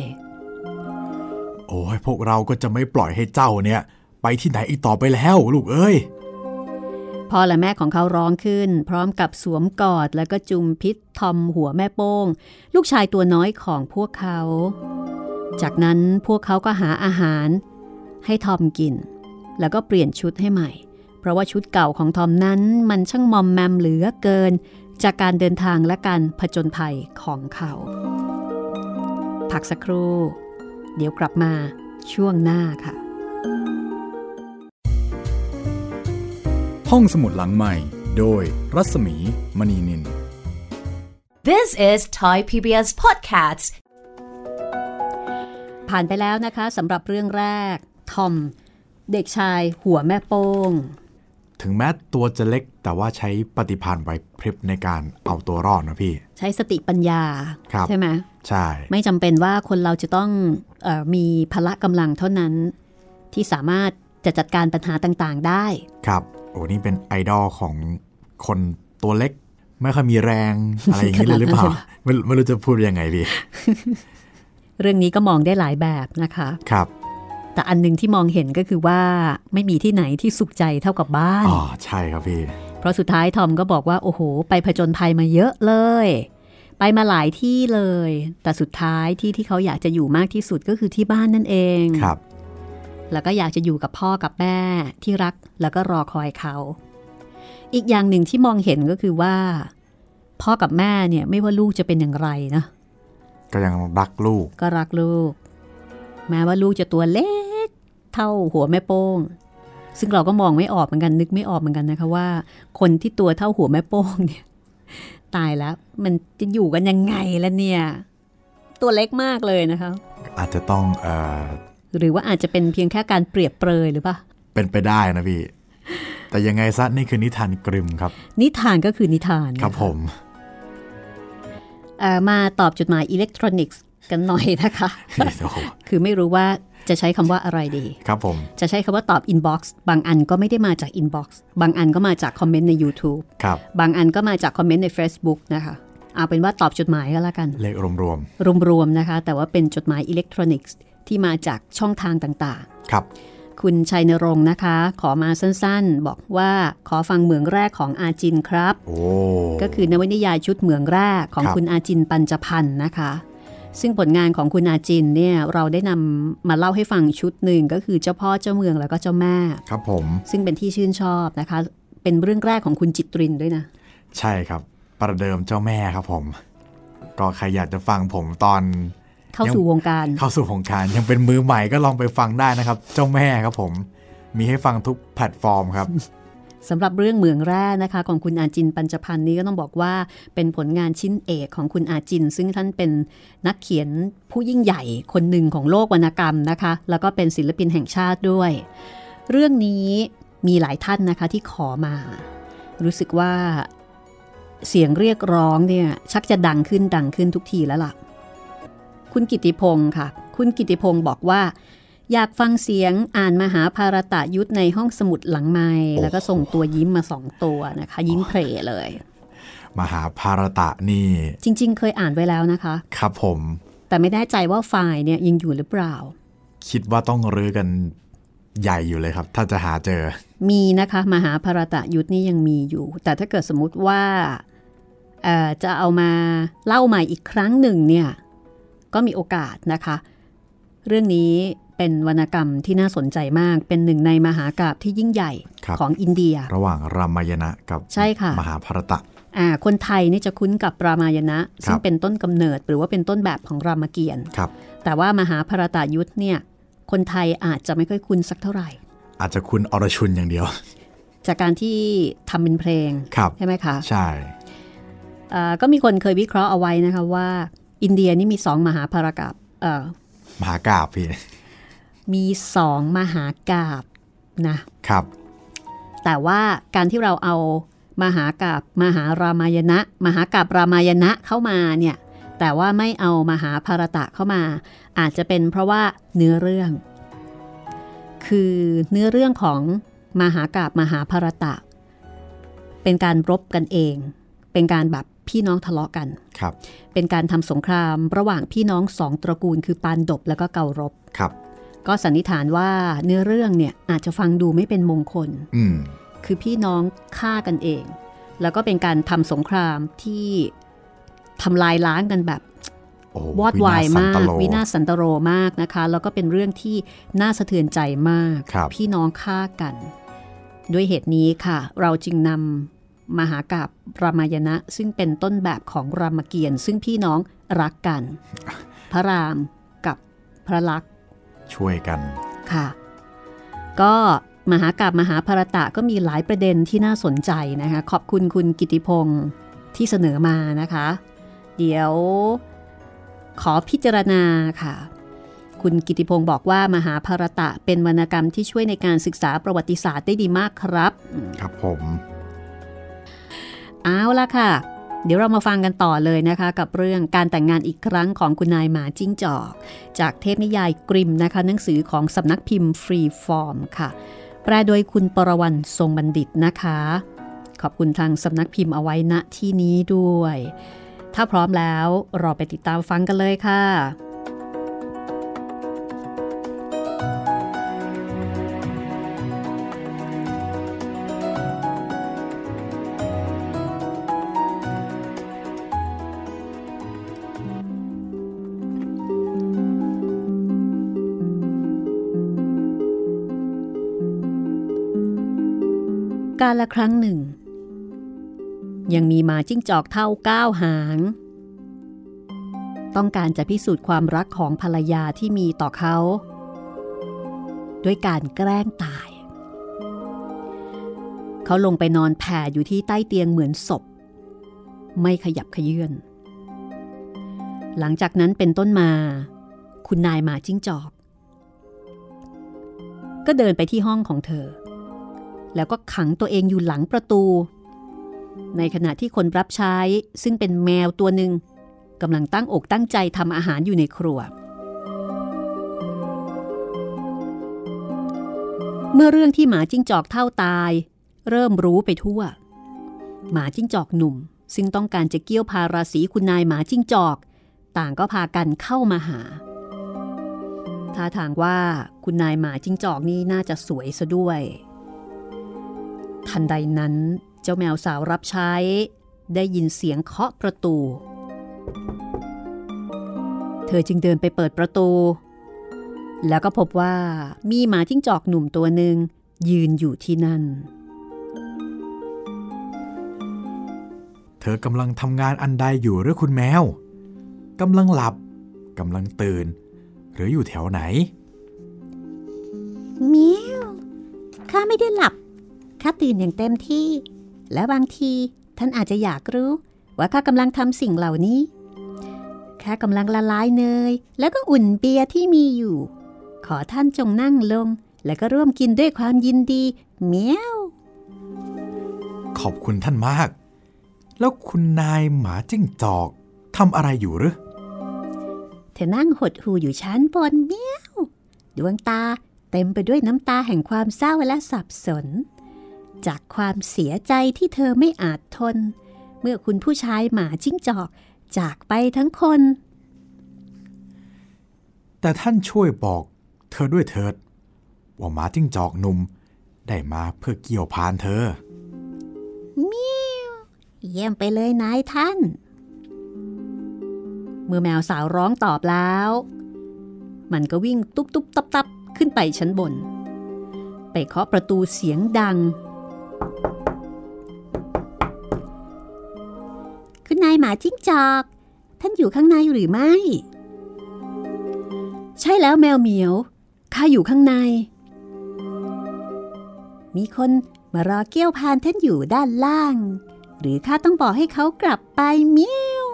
โอ้ยพวกเราก็จะไม่ปล่อยให้เจ้าเนี่ย ไปที่ไหนอีกต่อไปแล้วลูกเอ้ย พ่อและแม่ของเขาร้องขึ้น พร้อมกับสวมกอดแล้วก็จุมพิษทอมหัวแม่โป้ง ลูกชายตัวน้อยของพวกเขา จากนั้นพวกเขาก็หาอาหาร ให้ทอมกิน แล้วก็เปลี่ยนชุดให้ใหม่ เพราะว่าชุดเก่าของทอมนั้นมันช่างมอมแมมเหลือเกิน จากการเดินทางและการผจญภัยของเขา พักสักครู่ เดี๋ยวกลับมาช่วงหน้าค่ะ ห้องสมุดหลังใหม่ โดยรัศมีมณีนิน This is Thai PBS Podcasts. ผ่านไปแล้วนะคะสำหรับเรื่องแรก ทอม เด็กชายหัวแม่โป้ง ถึงแม้ตัวจะเล็กแต่ว่าใช้ปฏิภาณไหวพริบในการเอาตัวรอดนะพี่ ใช้สติปัญญาครับใช่ไหมใช่ ไม่จำเป็นว่าคนเราจะต้องเออมีพละกำลังเท่านั้นที่สามารถจะจัดการปัญหาต่างๆได้ ครับ โอ้นี่เป็นไอดอลของคนตัวเล็ก ไม่ค่อยมีแรงอะไรอย่างนี้เลยหรือเปล่าขนาดนั้นเลยเหรอไม่ไม่รู้จะพูดยังไงพี่เรื่องนี้ก็มองได้หลายแบบนะคะครับ แต่อันหนึงที่มองเห็นก็คือว่าไม่มีที่ไหนที่สุขใจเท่ากับบ้านอ๋อใช่ครับพี่เพราะสุดท้ายทอมก็บอกว่าโอ้โห ไปผจญภัยมาเยอะเลย ไปมาหลายที่เลย แต่สุดท้ายที่ที่เขาอยากจะอยู่มากที่สุดก็คือที่บ้านนั่นเองครับ แล้วก็อยากจะอยู่กับพ่อกับแม่ที่รักแล้วก็รอคอยเขา อีกอย่างหนึ่งที่มองเห็นก็คือว่า พ่อกับแม่เนี่ยไม่ว่าลูกจะเป็นอย่างไรนะ ก็ยังรักลูก ก็รักลูก แม้ว่าลูกจะตัวเล็ก เท่าหัวแม่โป้ง ซึ่งเราก็มองไม่ออกเหมือนกันนึกไม่ออกเหมือนกันนะคะว่า คนที่ตัวเท่าหัวแม่โป้งเนี่ย ตายแล้ว มันจะอยู่กันยังไงล่ะเนี่ย ตัวเล็กมากเลยนะคะอาจจะต้องเอ่อ หรือว่าอาจจะเป็นเพียงแค่การเปรียบเปรยหรือเปล่าเป็นไปได้นะพี่ แต่ยังไงซะนี่คือนิทานกริมม์ครับ นิทานก็คือนิทานครับนะะผมเอ่อมาตอบจดหมายอิเล็กทรอนิกส์กันหน่อยนะคะโอ้โหคือไม่รู้ว่าจะใช้คำว่าอะไรดี ครับผม จะใช้คำว่าตอบ inbox บางอันก็ไม่ได้มาจาก inbox บางอันก็มาจาก comment ใน YouTube ครับ บางอันก็มาจาก comment ใน Facebook นะคะ เอาเป็นว่าตอบจดหมายก็แล้วกัน เรียกรวมรวมๆนะคะ แต่ว่าเป็นจดหมายอิเล็กทรอนิกส์ ที่มาจากช่องทางต่างๆ ครับๆคุณชัยนรงค์นะคะ ขอมาสั้นๆ บอกว่าขอฟังเหมืองแรกของอาจินครับโอ้ก็คือนวนิยายชุดเหมืองแรกของครับคุณอาจินปัญจพันธ์นะคะ ซึ่งผลงานของคุณอาจินเนี่ยเราได้นำมาเล่าให้ฟังชุดหนึ่งก็คือเจ้าพ่อเจ้าเมืองแล้วก็เจ้าแม่ ครับผม ซึ่งเป็นที่ชื่นชอบนะคะ เป็นเรื่องแรกของคุณจิตรินด้วยนะ ใช่ครับ ประเดิมเจ้าแม่ครับผม ก็ใครอยากจะฟังผมตอน เข้าสู่วงการ เข้าสู่วงการ ยังเป็นมือใหม่ก็ลองไปฟังได้นะครับ เจ้าแม่ครับผม มีให้ฟังทุกแพลตฟอร์มครับสำหรับเรื่องเหมืองแร่นะคะของคุณอาจินปัญจพันธ์นี้ก็ต้องบอกว่าเป็นผลงานชิ้นเอกของคุณอาจิน ซึ่งท่านเป็นนักเขียนผู้ยิ่งใหญ่คนหนึ่งของโลกวรรณกรรมนะคะ แล้วก็เป็นศิลปินแห่งชาติด้วย เรื่องนี้มีหลายท่านนะคะที่ขอมา รู้สึกว่าเสียงเรียกร้องเนี่ยชักจะดังขึ้นดังขึ้นทุกทีแล้วล่ะ คุณกิติพงศ์ค่ะ คุณกิติพงศ์บอกว่า อยากฟังเสียงอ่านมหาภารตะยุทธในห้องสมุดหลังไม้แล้วก็ส่งตัวยิ้มมาสองตัวนะคะ ยิ้มเพลเลย มหาภารตะนี่ จริง ๆ เคยอ่านไว้แล้วนะคะ ครับผม แต่ไม่แน่ใจว่าไฟล์เนี่ยยังอยู่หรือเปล่า คิดว่าต้องรื้อกันใหญ่อยู่เลยครับ ถ้าจะหาเจอ มีนะคะ มหาภารตะยุทธนี่ยังมีอยู่ แต่ถ้าเกิดสมมุติว่าเอ่อจะเอามาเล่าใหม่อีกครั้งหนึ่งเนี่ย ก็มีโอกาสนะคะ เรื่องนี้เป็นวรรณกรรมที่น่าสนใจมาก เป็นหนึ่งในมหากาบที่ยิ่งใหญ่ครับของอินเดีย ระหว่างรามายณะกับใช่ค่ะมหาภารตะอ่าคนไทยนี่จะคุ้นกับรามายณะ ซึ่คงรับเป็นต้นกำเนิดหรือว่าเป็นต้นแบบของรามเกียรติ์ครับแต่ว่ามหาภารตายุทธเนี่ยคนไทยอาจจะไม่ค่อยคุ้นสักเท่าไหร่ อาจจะคุณอรชุนอย่างเดียว จากการที่ทำเป็นเพลงครับใช่ไหมคะ ใช่อ่าก็มีคนเคยวิเคราะห์เอาไว้นะคะว่า อินเดียนี่มีสองมหาภารกับเอ่อมหากาบพี่มีสองมหากาบนะครับ แต่ว่าการที่เราเอามหากาบมหารามายณะมหากาบรามายณะเข้ามาเนี่ยแต่ว่าไม่เอามหาภารตะเข้ามา อาจจะเป็นเพราะว่าเนื้อเรื่อง คือเนื้อเรื่องของมหากาบมหาภารตะ เป็นการรบกันเอง เป็นการแบบ พี่น้องทะเลาะกันครับ เป็นการทำสงครามระหว่างพี่น้องสองตระกูล คือปานดบแล้วก็เการบครับ ก็สันนิษฐานว่าเนื้อเรื่องเนี่ยอาจจะฟังดูไม่เป็นมงคลอืมคือพี่น้องฆ่ากันเอง แล้วก็เป็นการทำสงครามที่ทำลายล้างกันแบบโอ้โหวอดวายมากสันตโลวินาศสันตโรมากนะคะ แล้วก็เป็นเรื่องที่น่าสะเทือนใจมากครับพี่น้องฆ่ากัน ด้วยเหตุนี้ค่ะ เราจึงนำ มหากาบรามายณะ ซึ่งเป็นต้นแบบของรามเกียรติ์ซึ่งพี่น้องรักกัน พระรามกับพระลักษมณ์ช่วยกันค่ะ ก็มหากาบมหาภารตะก็มีหลายประเด็นที่น่าสนใจนะคะ ขอบคุณคุณกิติพงศ์ที่เสนอมานะคะ เดี๋ยวขอพิจารณาค่ะ คุณกิติพงศ์บอกว่ามหาภารตะเป็นวรรณกรรมที่ช่วยในการศึกษาประวัติศาสตร์ได้ดีมากครับ ครับผม เอาละค่ะ เดี๋ยวเรามาฟังกันต่อเลยนะคะ กับเรื่องการแต่งงานอีกครั้งของคุณนายหมาจิ้งจอก จากเทพนิยายกริมนะคะหนังสือของสำนักพิมพ์ฟรีฟอร์มค่ะ แปลโดยคุณปรวรรณทรงบัณฑิตนะคะ ขอบคุณทางสำนักพิมพ์เอาไว้ณที่นี้ด้วย ถ้าพร้อมแล้วเราไปติดตามฟังกันเลยค่ะ การละครั้งหนึ่ง ยังมีหมาจิ้งจอกเท่าก้าวหาง ต้องการจะพิสูจน์ความรักของภรรยาที่มีต่อเขา ด้วยการแกล้งตาย เขาลงไปนอนแผ่อยู่ที่ใต้เตียงเหมือนศพ ไม่ขยับขยื่นหลังจากนั้นเป็นต้นมา คุณนายหมาจิ้งจอก ก็เดินไปที่ห้องของเธอ แล้วก็ขังตัวเองอยู่หลังประตู ในขณะที่คนรับใช้ซึ่งเป็นแมวตัวหนึ่งกำลังตั้งอกตั้งใจทำอาหารอยู่ในครัว เมื่อเรื่องที่หมาจิ้งจอกเท่าตาย เริ่มรู้ไปทั่ว หมาจิ้งจอกหนุ่ม ซึ่งต้องการจะเกี้ยวพาราศีคุณนายหมาจิ้งจอก ต่างก็พากันเข้ามาหาท่าทางว่าคุณนายหมาจิ้งจอกนี่น่าจะสวยซะด้วย ทันใดนั้น เจ้าแมวสาวรับใช้ ได้ยินเสียงเคาะประตู เธอจึงเดินไปเปิดประตู แล้วก็พบว่ามีหมาจิ้งจอกหนุ่มตัวหนึ่งยืนอยู่ที่นั่น เธอกำลังทำงานอันใดอยู่หรือคุณแมวกำลังหลับกำลังตื่น หรืออยู่แถวไหนเมียวข้าไม่ได้หลับ ข้าตื่นอย่างเต็มที่ และบางทีท่านอาจจะอยากรู้ว่าข้ากำลังทำสิ่งเหล่านี้ ข้ากำลังละลายเนย แล้วก็อุ่นเบียร์ที่มีอยู่ ขอท่านจงนั่งลง แล้วก็ร่วมกินด้วยความยินดีเมียว ขอบคุณท่านมาก แล้วคุณนายหมาจิ้งจอกทำอะไรอยู่หรือเธอนั่งหดหูอยู่ชั้นบนเมียว ดวงตาเต็มไปด้วยน้ำตาแห่งความเศร้าและสับสน จากความเสียใจที่เธอไม่อาจทน เมื่อคุณผู้ชายหมาจิ้งจอกจากไปทั้งคน แต่ท่านช่วยบอกเธอด้วยเถิด ว่าหมาจิ้งจอกหนุ่มได้มาเพื่อเกี่ยวพานเธอเยี่ยมไปเลยนายท่าน เมื่อแมวสาวร้องตอบแล้ว มันก็วิ่งตุ๊บตุ๊บตับตับขึ้นไปชั้นบน ไปเคาะประตูเสียงดัง คุณนายหมาจิ้งจอก ท่านอยู่ข้างในหรือไม่ ใช่แล้วแมวเหมียวข้าอยู่ข้างใน มีคนมารอเกี้ยวพานท่านอยู่ด้านล่าง หรือข้าต้องบอกให้เขากลับไปเมียว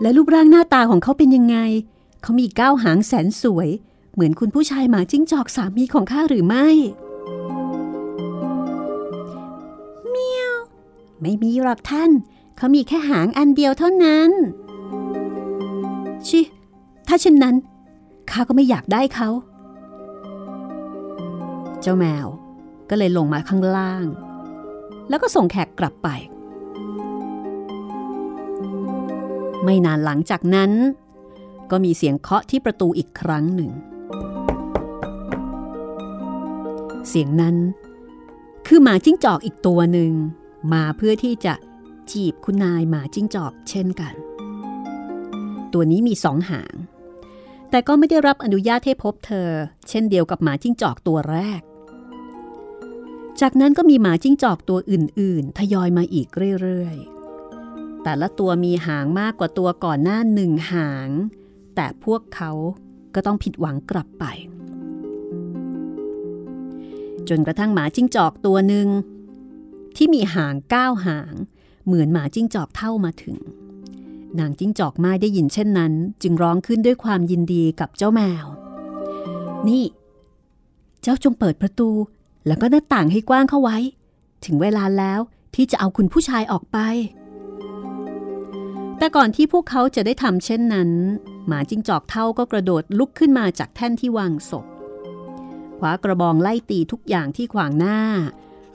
และรูปร่างหน้าตาของเขาเป็นยังไง เขามีก้าวหางแสนสวย เหมือนคุณผู้ชายหมาจิ้งจอกสามีของข้าหรือไม่ ไม่มีหรอกท่าน เขามีแค่หางอันเดียวเท่านั้น ชิ ถ้าเช่นนั้นข้าก็ไม่อยากได้เขา เจ้าแมวก็เลยลงมาข้างล่าง แล้วก็ส่งแขกกลับไป ไม่นานหลังจากนั้น ก็มีเสียงเคาะที่ประตูอีกครั้งหนึ่ง เสียงนั้นคือหมาจิ้งจอกอีกตัวหนึ่ง มาเพื่อที่จะจีบคุณนายหมาจิ้งจอกเช่นกัน ตัวนี้มีสองหาง แต่ก็ไม่ได้รับอนุญาตให้พบเธอ เช่นเดียวกับหมาจิ้งจอกตัวแรก จากนั้นก็มีหมาจิ้งจอกตัวอื่น ๆ ทยอยมาอีกเรื่อย ๆ แต่ละตัวมีหางมากกว่าตัวก่อนหน้าหนึ่งหาง แต่พวกเขาก็ต้องผิดหวังกลับไป จนกระทั่งหมาจิ้งจอกตัวหนึ่ง ที่มีหางก้าวหาง เหมือนหมาจิ้งจอกเท่ามาถึง นางจิ้งจอกไม้ได้ยินเช่นนั้น จึงร้องขึ้นด้วยความยินดีกับเจ้าแมว นี่ เจ้าจงเปิดประตู แล้วก็หน้าต่างให้กว้างเข้าไว้ ถึงเวลาแล้วที่จะเอาคุณผู้ชายออกไป แต่ก่อนที่พวกเขาจะได้ทำเช่นนั้น หมาจิ้งจอกเท่าก็กระโดดลุกขึ้นมาจากแท่นที่วางศพคว้ากระบองไล่ตีทุกอย่างที่ขวางหน้า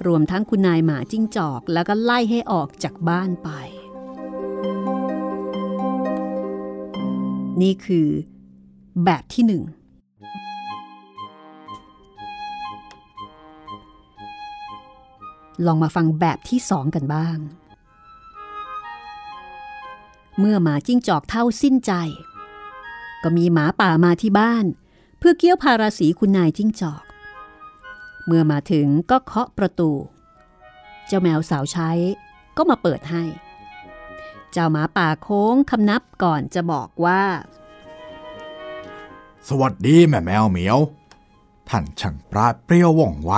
รวมทั้งคุณนายหมาจิ้งจอก แล้วก็ไล่ให้ออกจากบ้านไป นี่คือแบบที่หนึ่งลองมาฟังแบบที่สองกันบ้าง เมื่อหมาจิ้งจอกเท่าสิ้นใจ ก็มีหมาป่ามาที่บ้าน เพื่อเกี้ยวพาราสีคุณนายจิ้งจอก เมื่อมาถึงก็เคาะประตู เจ้าแมวสาวใช้ก็มาเปิดให้ เจ้าหมาป่าโค้งคำนับก่อนจะบอกว่า สวัสดีแม่แมวเหมียว ท่านช่างปราดเปรี้ยวว่องไว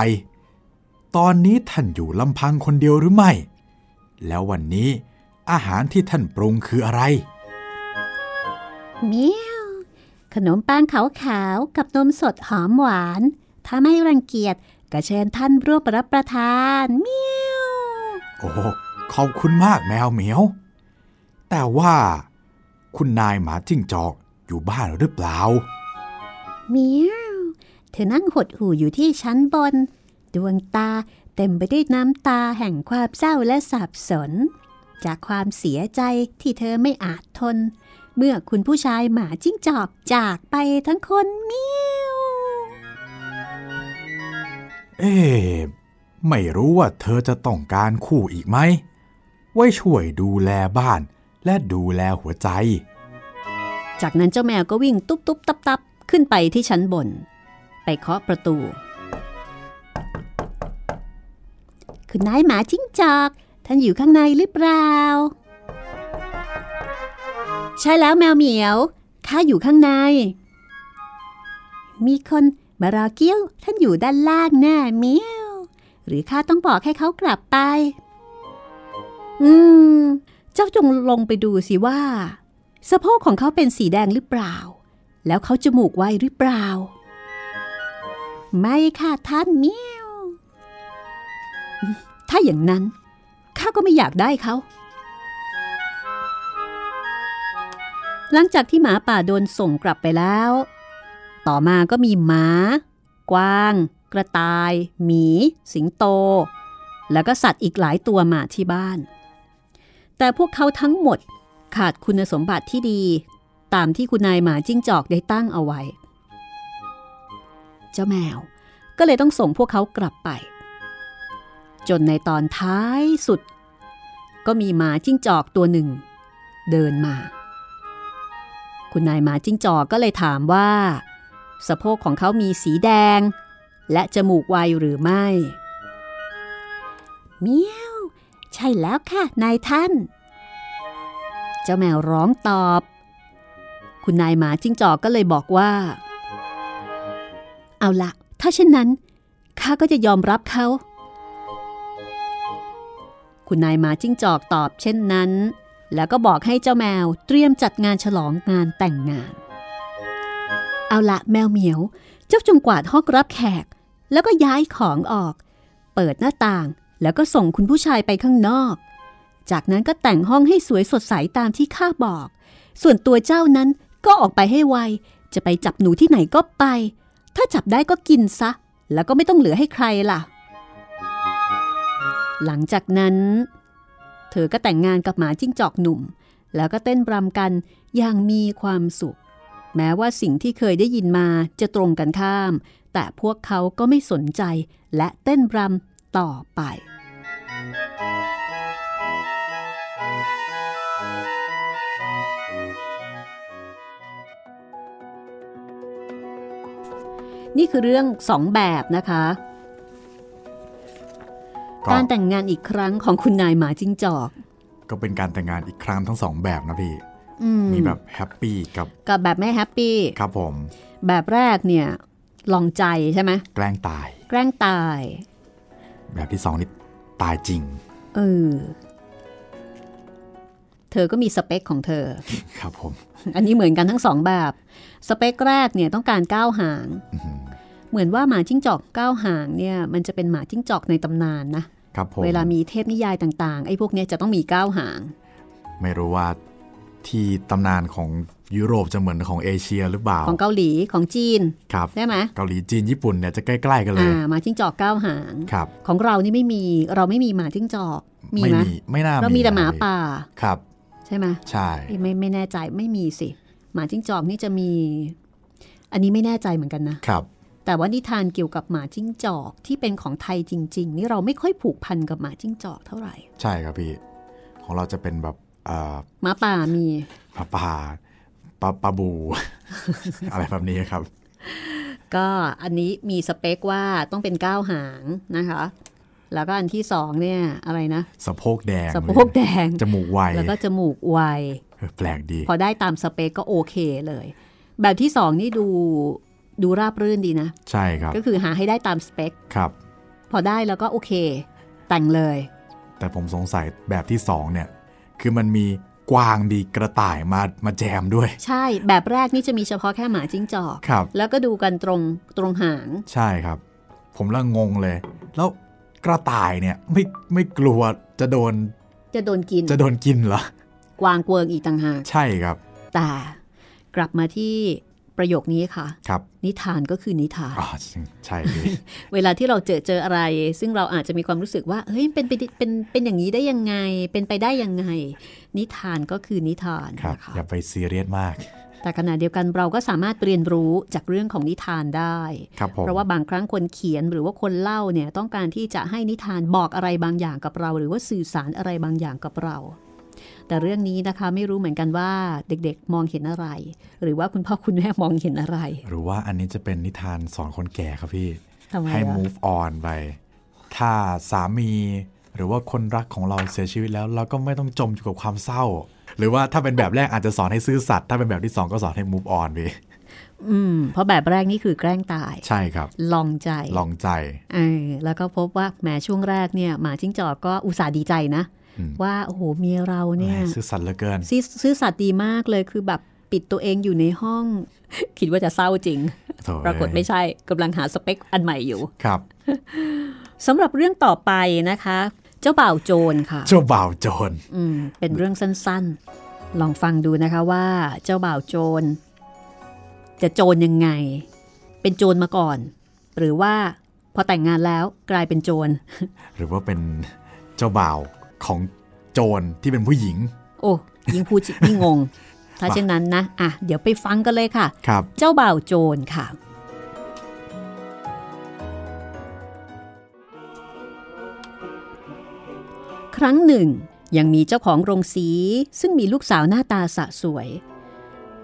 ตอนนี้ท่านอยู่ลำพังคนเดียวหรือไม่ แล้ววันนี้อาหารที่ท่านปรุงคืออะไรเมียวขนมปังขาวๆกับนมสดหอมหวาน ถ้าไม่รังเกียจก็เชิญท่านร่วมรับประทานเมียวโอ้ขอบคุณมากแมวเหมียว แต่ว่า คุณนายหมาจิ้งจอกอยู่บ้านหรือเปล่าเมียวเธอนั่งหดหู่อยู่ที่ชั้นบน ดวงตาเต็มไปด้วยน้ำตาแห่งความเศร้าและสับสน จากความเสียใจที่เธอไม่อาจทน เมื่อคุณผู้ชายหมาจิ้งจอกจากไปทั้งคนเมียว เอ๊ะไม่รู้ว่าเธอจะต้องการคู่อีกไหม ไว้ช่วยดูแลบ้านและดูแลหัวใจ จากนั้นเจ้าแมวก็วิ่งตุ๊บตุ๊บตับตับขึ้นไปที่ชั้นบน ไปเคาะประตู คุณนายหมาจิ้งจอกท่านอยู่ข้างในหรือเปล่า ใช่แล้วแมวเหมียวข้าอยู่ข้างใน มีคน มารอเกี้ยว ท่านอยู่ด้านล่างแน่เมียวหรือข้าต้องบอกให้เขากลับไป อืม เจ้าจงลงไปดูสิว่า สะโพกของเขาเป็นสีแดงหรือเปล่า แล้วเขาจมูกไวหรือเปล่า ไม่ค่ะท่านเมียวถ้าอย่างนั้นข้าก็ไม่อยากได้เขาหลังจากที่หมาป่าโดนส่งกลับไปแล้ว ต่อมาก็มีหมา กวาง กระต่าย หมี สิงโต แล้วก็สัตว์อีกหลายตัวมาที่บ้าน แต่พวกเขาทั้งหมดขาดคุณสมบัติที่ดี ตามที่คุณนายหมาจิ้งจอกได้ตั้งเอาไว้ เจ้าแมวก็เลยต้องส่งพวกเขากลับไป จนในตอนท้ายสุด ก็มีหมาจิ้งจอกตัวหนึ่ง เดินมา คุณนายหมาจิ้งจอกก็เลยถามว่า สะโพกของเขามีสีแดง และจมูกไวหรือไม่เมียวใช่แล้วค่ะนายท่าน เจ้าแมวร้องตอบ คุณนายหมาจิ้งจอกก็เลยบอกว่า เอาละถ้าเช่นนั้นข้าก็จะยอมรับเขา คุณนายหมาจิ้งจอกตอบเช่นนั้น แล้วก็บอกให้เจ้าแมวเตรียมจัดงานฉลองงานแต่งงาน เอาละแมวเหมียว เจ้าจงกวาดห้องรับแขก แล้วก็ย้ายของออก เปิดหน้าต่างแล้วก็ส่งคุณผู้ชายไปข้างนอก จากนั้นก็แต่งห้องให้สวยสดใสตามที่ข้าบอก ส่วนตัวเจ้านั้นก็ออกไปให้ไว จะไปจับหนูที่ไหนก็ไป ถ้าจับได้ก็กินซะ แล้วก็ไม่ต้องเหลือให้ใครล่ะ หลังจากนั้น เธอก็แต่งงานกับหมาจิ้งจอกหนุ่ม แล้วก็เต้นรำกันอย่างมีความสุข แม้ว่าสิ่งที่เคยได้ยินมาจะตรงกันข้าม แต่พวกเขาก็ไม่สนใจและเต้นรำต่อไป นี่คือเรื่องสองแบบนะคะก็การแต่งงานอีกครั้งของคุณนายหมาจิ้งจอก ก็เป็นการแต่งงานอีกครั้งทั้งสองแบบนะพี่อื มมีแบบ happy กับกับแบบไม่ happy ครับผม แบบแรกเนี่ยลองใจใช่ไหมแกล้งตาย แกล้งตาย แบบที่สองนี่ตายจริงเออเธอก็มีสเปคของเธอ ครับผม อันนี้เหมือนกันทั้งสองแบบ สเปคแรกเนี่ยต้องการเก้าหางอื้อหือเหมือนว่าหมาจิ้งจอกเก้าหางเนี่ยมันจะเป็นหมาจิ้งจอกในตำนานนะครับผมเวลามีเทพนิยายต่างๆไอ้พวกเนี้ยจะต้องมีก้าวหาง ไม่รู้ว่า ที่ตำนานของยุโรปจะเหมือนของเอเชียหรือเปล่า ของเกาหลีของจีนครับได้ไหมเกาหลีจีนญี่ปุ่นเนี่ยจะใกล้ๆกันเลยอ่าหมาจิ้งจอกก้าวหางครับของเรานี่ไม่มีเราไม่มีหมาจิ้งจอกมีไหมมีไม่น่าเรามีแต่หมานะพี่ป่าครับ ใช่ไหมใช่ไม่ไม่แน่ใจไม่มีสิหมาจิ้งจอกนี่จะมี อันนี้ไม่แน่ใจเหมือนกันนะครับแต่ว่านิทานเกี่ยวกับหมาจิ้งจอกที่เป็นของไทยจริง ๆ นี่เราไม่ค่อยผูกพันกับหมาจิ้งจอกเท่าไหร่ ใช่ครับพี่ ของเราจะเป็นแบบเอ่อ หมาป่ามีปลาปลาปลาปลาบู อะไรแบบนี้ครับ ก็อันนี้มีสเปคว่าต้องเป็นก้าวหางนะคะ แล้วก็อันที่สองเนี่ยอะไรนะสะโพกแดงสะโพกแดงจมูกไวแล้วก็จมูกไวเออแปลกดี พอได้ตามสเปคก็โอเคเลย แบบที่สองนี่ดูดูราบรื่นดีนะ ใช่ครับ ก็คือหาให้ได้ตามสเปคครับ พอได้แล้วก็โอเค แต่งเลย แต่ผมสงสัยแบบที่สองเนี่ย คือมันมีกวางดีกระต่ายมามาแจมด้วย ใช่แบบแรกนี่จะมีเฉพาะแค่หมาจิ้งจอกครับ แล้วก็ดูกันตรงตรงหาง ใช่ครับ ผมละงงเลย แล้วกระต่ายเนี่ยไม่ไม่กลัวจะโดน จะโดนกิน จะโดนกินเหรอกวางกวงอีกต่างหากใช่ครับ แต่กลับมาที่ ประโยคนี้ค่ะครับนิทานก็คือนิทานอ๋อใช่พี่เวลาที่เราเจอเจออะไร ซึ่งเราอาจจะมีความรู้สึกว่าเฮ้ยเป็นไปได้เป็นเป็นอย่างนี้ได้ยังไง เป็นไปได้ยังไง นิทานก็คือนิทานครับนะคะอย่าไปซีเรียสมาก แต่ขณะเดียวกันเราก็สามารถเรียนรู้จากเรื่องของนิทานได้ครับผมเพราะว่าบางครั้งคนเขียนหรือว่าคนเล่าเนี่ยต้องการที่จะให้นิทานบอกอะไรบางอย่างกับเรา หรือว่าสื่อสารอะไรบางอย่างกับเรา แต่เรื่องนี้นะคะไม่รู้เหมือนกันว่าเด็กๆมองเห็นอะไร หรือว่าคุณพ่อคุณแม่มองเห็นอะไร หรือว่าอันนี้จะเป็นนิทานสอนคนแก่ครับพี่ทำไมให้วะ move on ไป ถ้าสามีหรือว่าคนรักของเราเสียชีวิตแล้ว เราก็ไม่ต้องจมอยู่กับความเศร้า หรือว่าถ้าเป็นแบบแรกอาจจะสอนให้ซื่อสัตย์ถ้าเป็นแบบที่สองก็สอนให้ move on พี่อืมเพราะแบบแรกนี่คือแกล้งตาย ใช่ครับ ลองใจ ลองใจเออแล้วก็พบว่าแหมช่วงแรกเนี่ยหมาจิ้งจอกก็อุตส่าห์ดีใจนะอืม ว่าโอ้โหเมียเราเนี่ยซื่อสัตย์เหลือเกินซื่อซื่อสัตย์ดีมากเลยคือแบบปิดตัวเองอยู่ในห้อง คิดว่าจะเศร้าจริงโถ่ปรากฏไม่ใช่กำลังหาสเปคอันใหม่อยู่ครับสำหรับเรื่องต่อไปนะคะ เจ้าบ่าวโจรค่ะ เจ้าบ่าวโจรอืมเป็นเรื่องสั้นๆ ลองฟังดูนะคะว่าเจ้าบ่าวโจรจะโจรยังไง เป็นโจรมาก่อน หรือว่าพอแต่งงานแล้วกลายเป็นโจร หรือว่าเป็นเจ้าบ่าว ของโจรที่เป็นผู้หญิง โอ้ยิ่งพูดยิ่งงง ถ้าเช่นนั้นนะ อะ เดี๋ยวไปฟังกันเลยค่ะครับเจ้าบ่าวโจรค่ะ ครั้งหนึ่ง ยังมีเจ้าของโรงสี ซึ่งมีลูกสาวหน้าตาสะสวย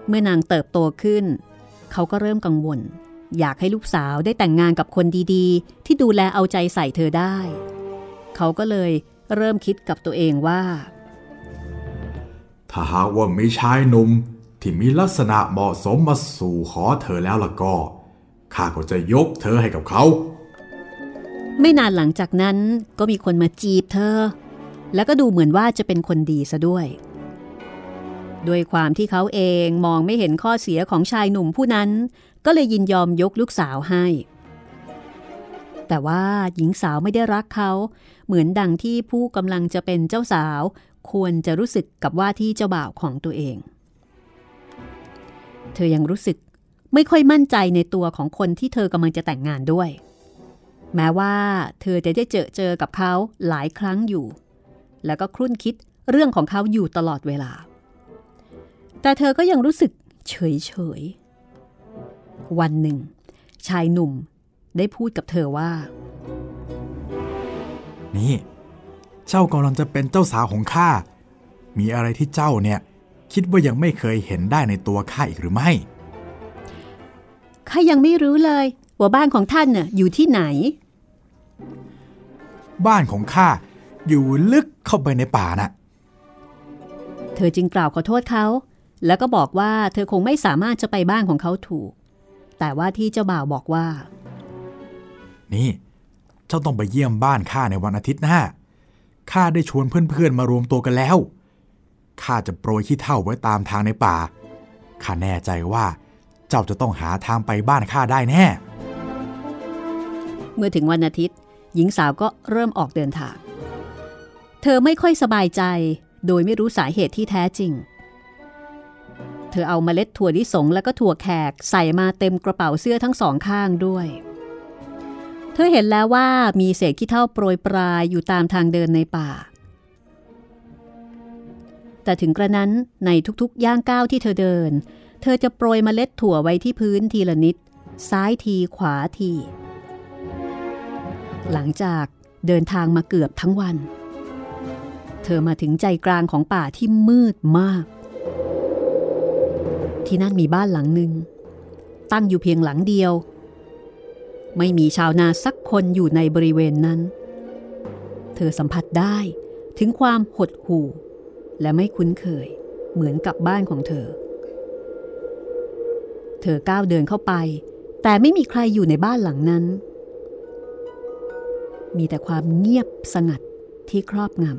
เมื่อนางเติบโตขึ้น เขาก็เริ่มกังวล อยากให้ลูกสาวได้แต่งงานกับคนดีๆ ที่ดูแลเอาใจใส่เธอได้ เขาก็เลย เริ่มคิดกับตัวเองว่า ถ้าหากว่ามีชายหนุ่มที่มีลักษณะเหมาะสมมาสู่ขอเธอแล้วล่ะก็ ข้าก็จะยกเธอให้กับเขา ไม่นานหลังจากนั้นก็มีคนมาจีบเธอ แล้วก็ดูเหมือนว่าจะเป็นคนดีซะด้วย ด้วยความที่เขาเองมองไม่เห็นข้อเสียของชายหนุ่มผู้นั้น ก็เลยยินยอมยกลูกสาวให้ แต่ว่าหญิงสาวไม่ได้รักเขา เหมือนดังที่ผู้กำลังจะเป็นเจ้าสาว ควรจะรู้สึกกับว่าที่เจ้าบ่าวของตัวเอง เธอยังรู้สึกไม่ค่อยมั่นใจในตัวของคนที่เธอกำลังจะแต่งงานด้วย แม้ว่าเธอจะได้เจอเจอกับเขาหลายครั้งอยู่ แล้วก็ครุ่นคิดเรื่องของเขาอยู่ตลอดเวลา แต่เธอก็ยังรู้สึกเฉยเฉยวันหนึ่ง ชายหนุ่มได้พูดกับเธอว่า นี่เจ้ากำลังจะเป็นเจ้าสาวของข้า มีอะไรที่เจ้าเนี่ย คิดว่ายังไม่เคยเห็นได้ในตัวข้าอีกหรือไม่ข้ายังไม่รู้เลยว่าบ้านของท่านน่ะอยู่ที่ไหน บ้านของข้าอยู่ลึกเข้าไปในป่าน่ะ เธอจึงกล่าวขอโทษเขา แล้วก็บอกว่าเธอคงไม่สามารถจะไปบ้านของเขาถูก แต่ว่าที่เจ้าบ่าวบอกว่า นี่ เจ้าต้องไปเยี่ยมบ้านข้าในวันอาทิตย์หน้า ข้าได้ชวนเพื่อนๆมารวมตัวกันแล้ว ข้าจะโปรยขี้เท่าไว้ตามทางในป่า ข้าแน่ใจว่าเจ้าจะต้องหาทางไปบ้านข้าได้แน่ เมื่อถึงวันอาทิตย์ หญิงสาวก็เริ่มออกเดินทาง เธอไม่ค่อยสบายใจ โดยไม่รู้สาเหตุที่แท้จริง เธอเอาเมล็ดถั่วลิสงและก็ถั่วแขกใส่มาเต็มกระเป๋าเสื้อทั้งสองข้างด้วย เธอเห็นแล้วว่ามีเศษขี้เท่าโปรยปลายอยู่ตามทางเดินในป่า แต่ถึงกระนั้นในทุกๆ ย่างก้าวที่เธอเดิน เธอจะโปรยเมล็ดถั่วไว้ที่พื้นทีละนิด ซ้ายทีขวาที หลังจากเดินทางมาเกือบทั้งวัน เธอมาถึงใจกลางของป่าที่มืดมาก ที่นั่นมีบ้านหลังหนึ่งตั้งอยู่เพียงหลังเดียว ไม่มีชาวนาสักคนอยู่ในบริเวณนั้น เธอสัมผัสได้ถึงความหดหู่ และไม่คุ้นเคยเหมือนกับบ้านของเธอ เธอก้าวเดินเข้าไป แต่ไม่มีใครอยู่ในบ้านหลังนั้น มีแต่ความเงียบสงัดที่ครอบงำ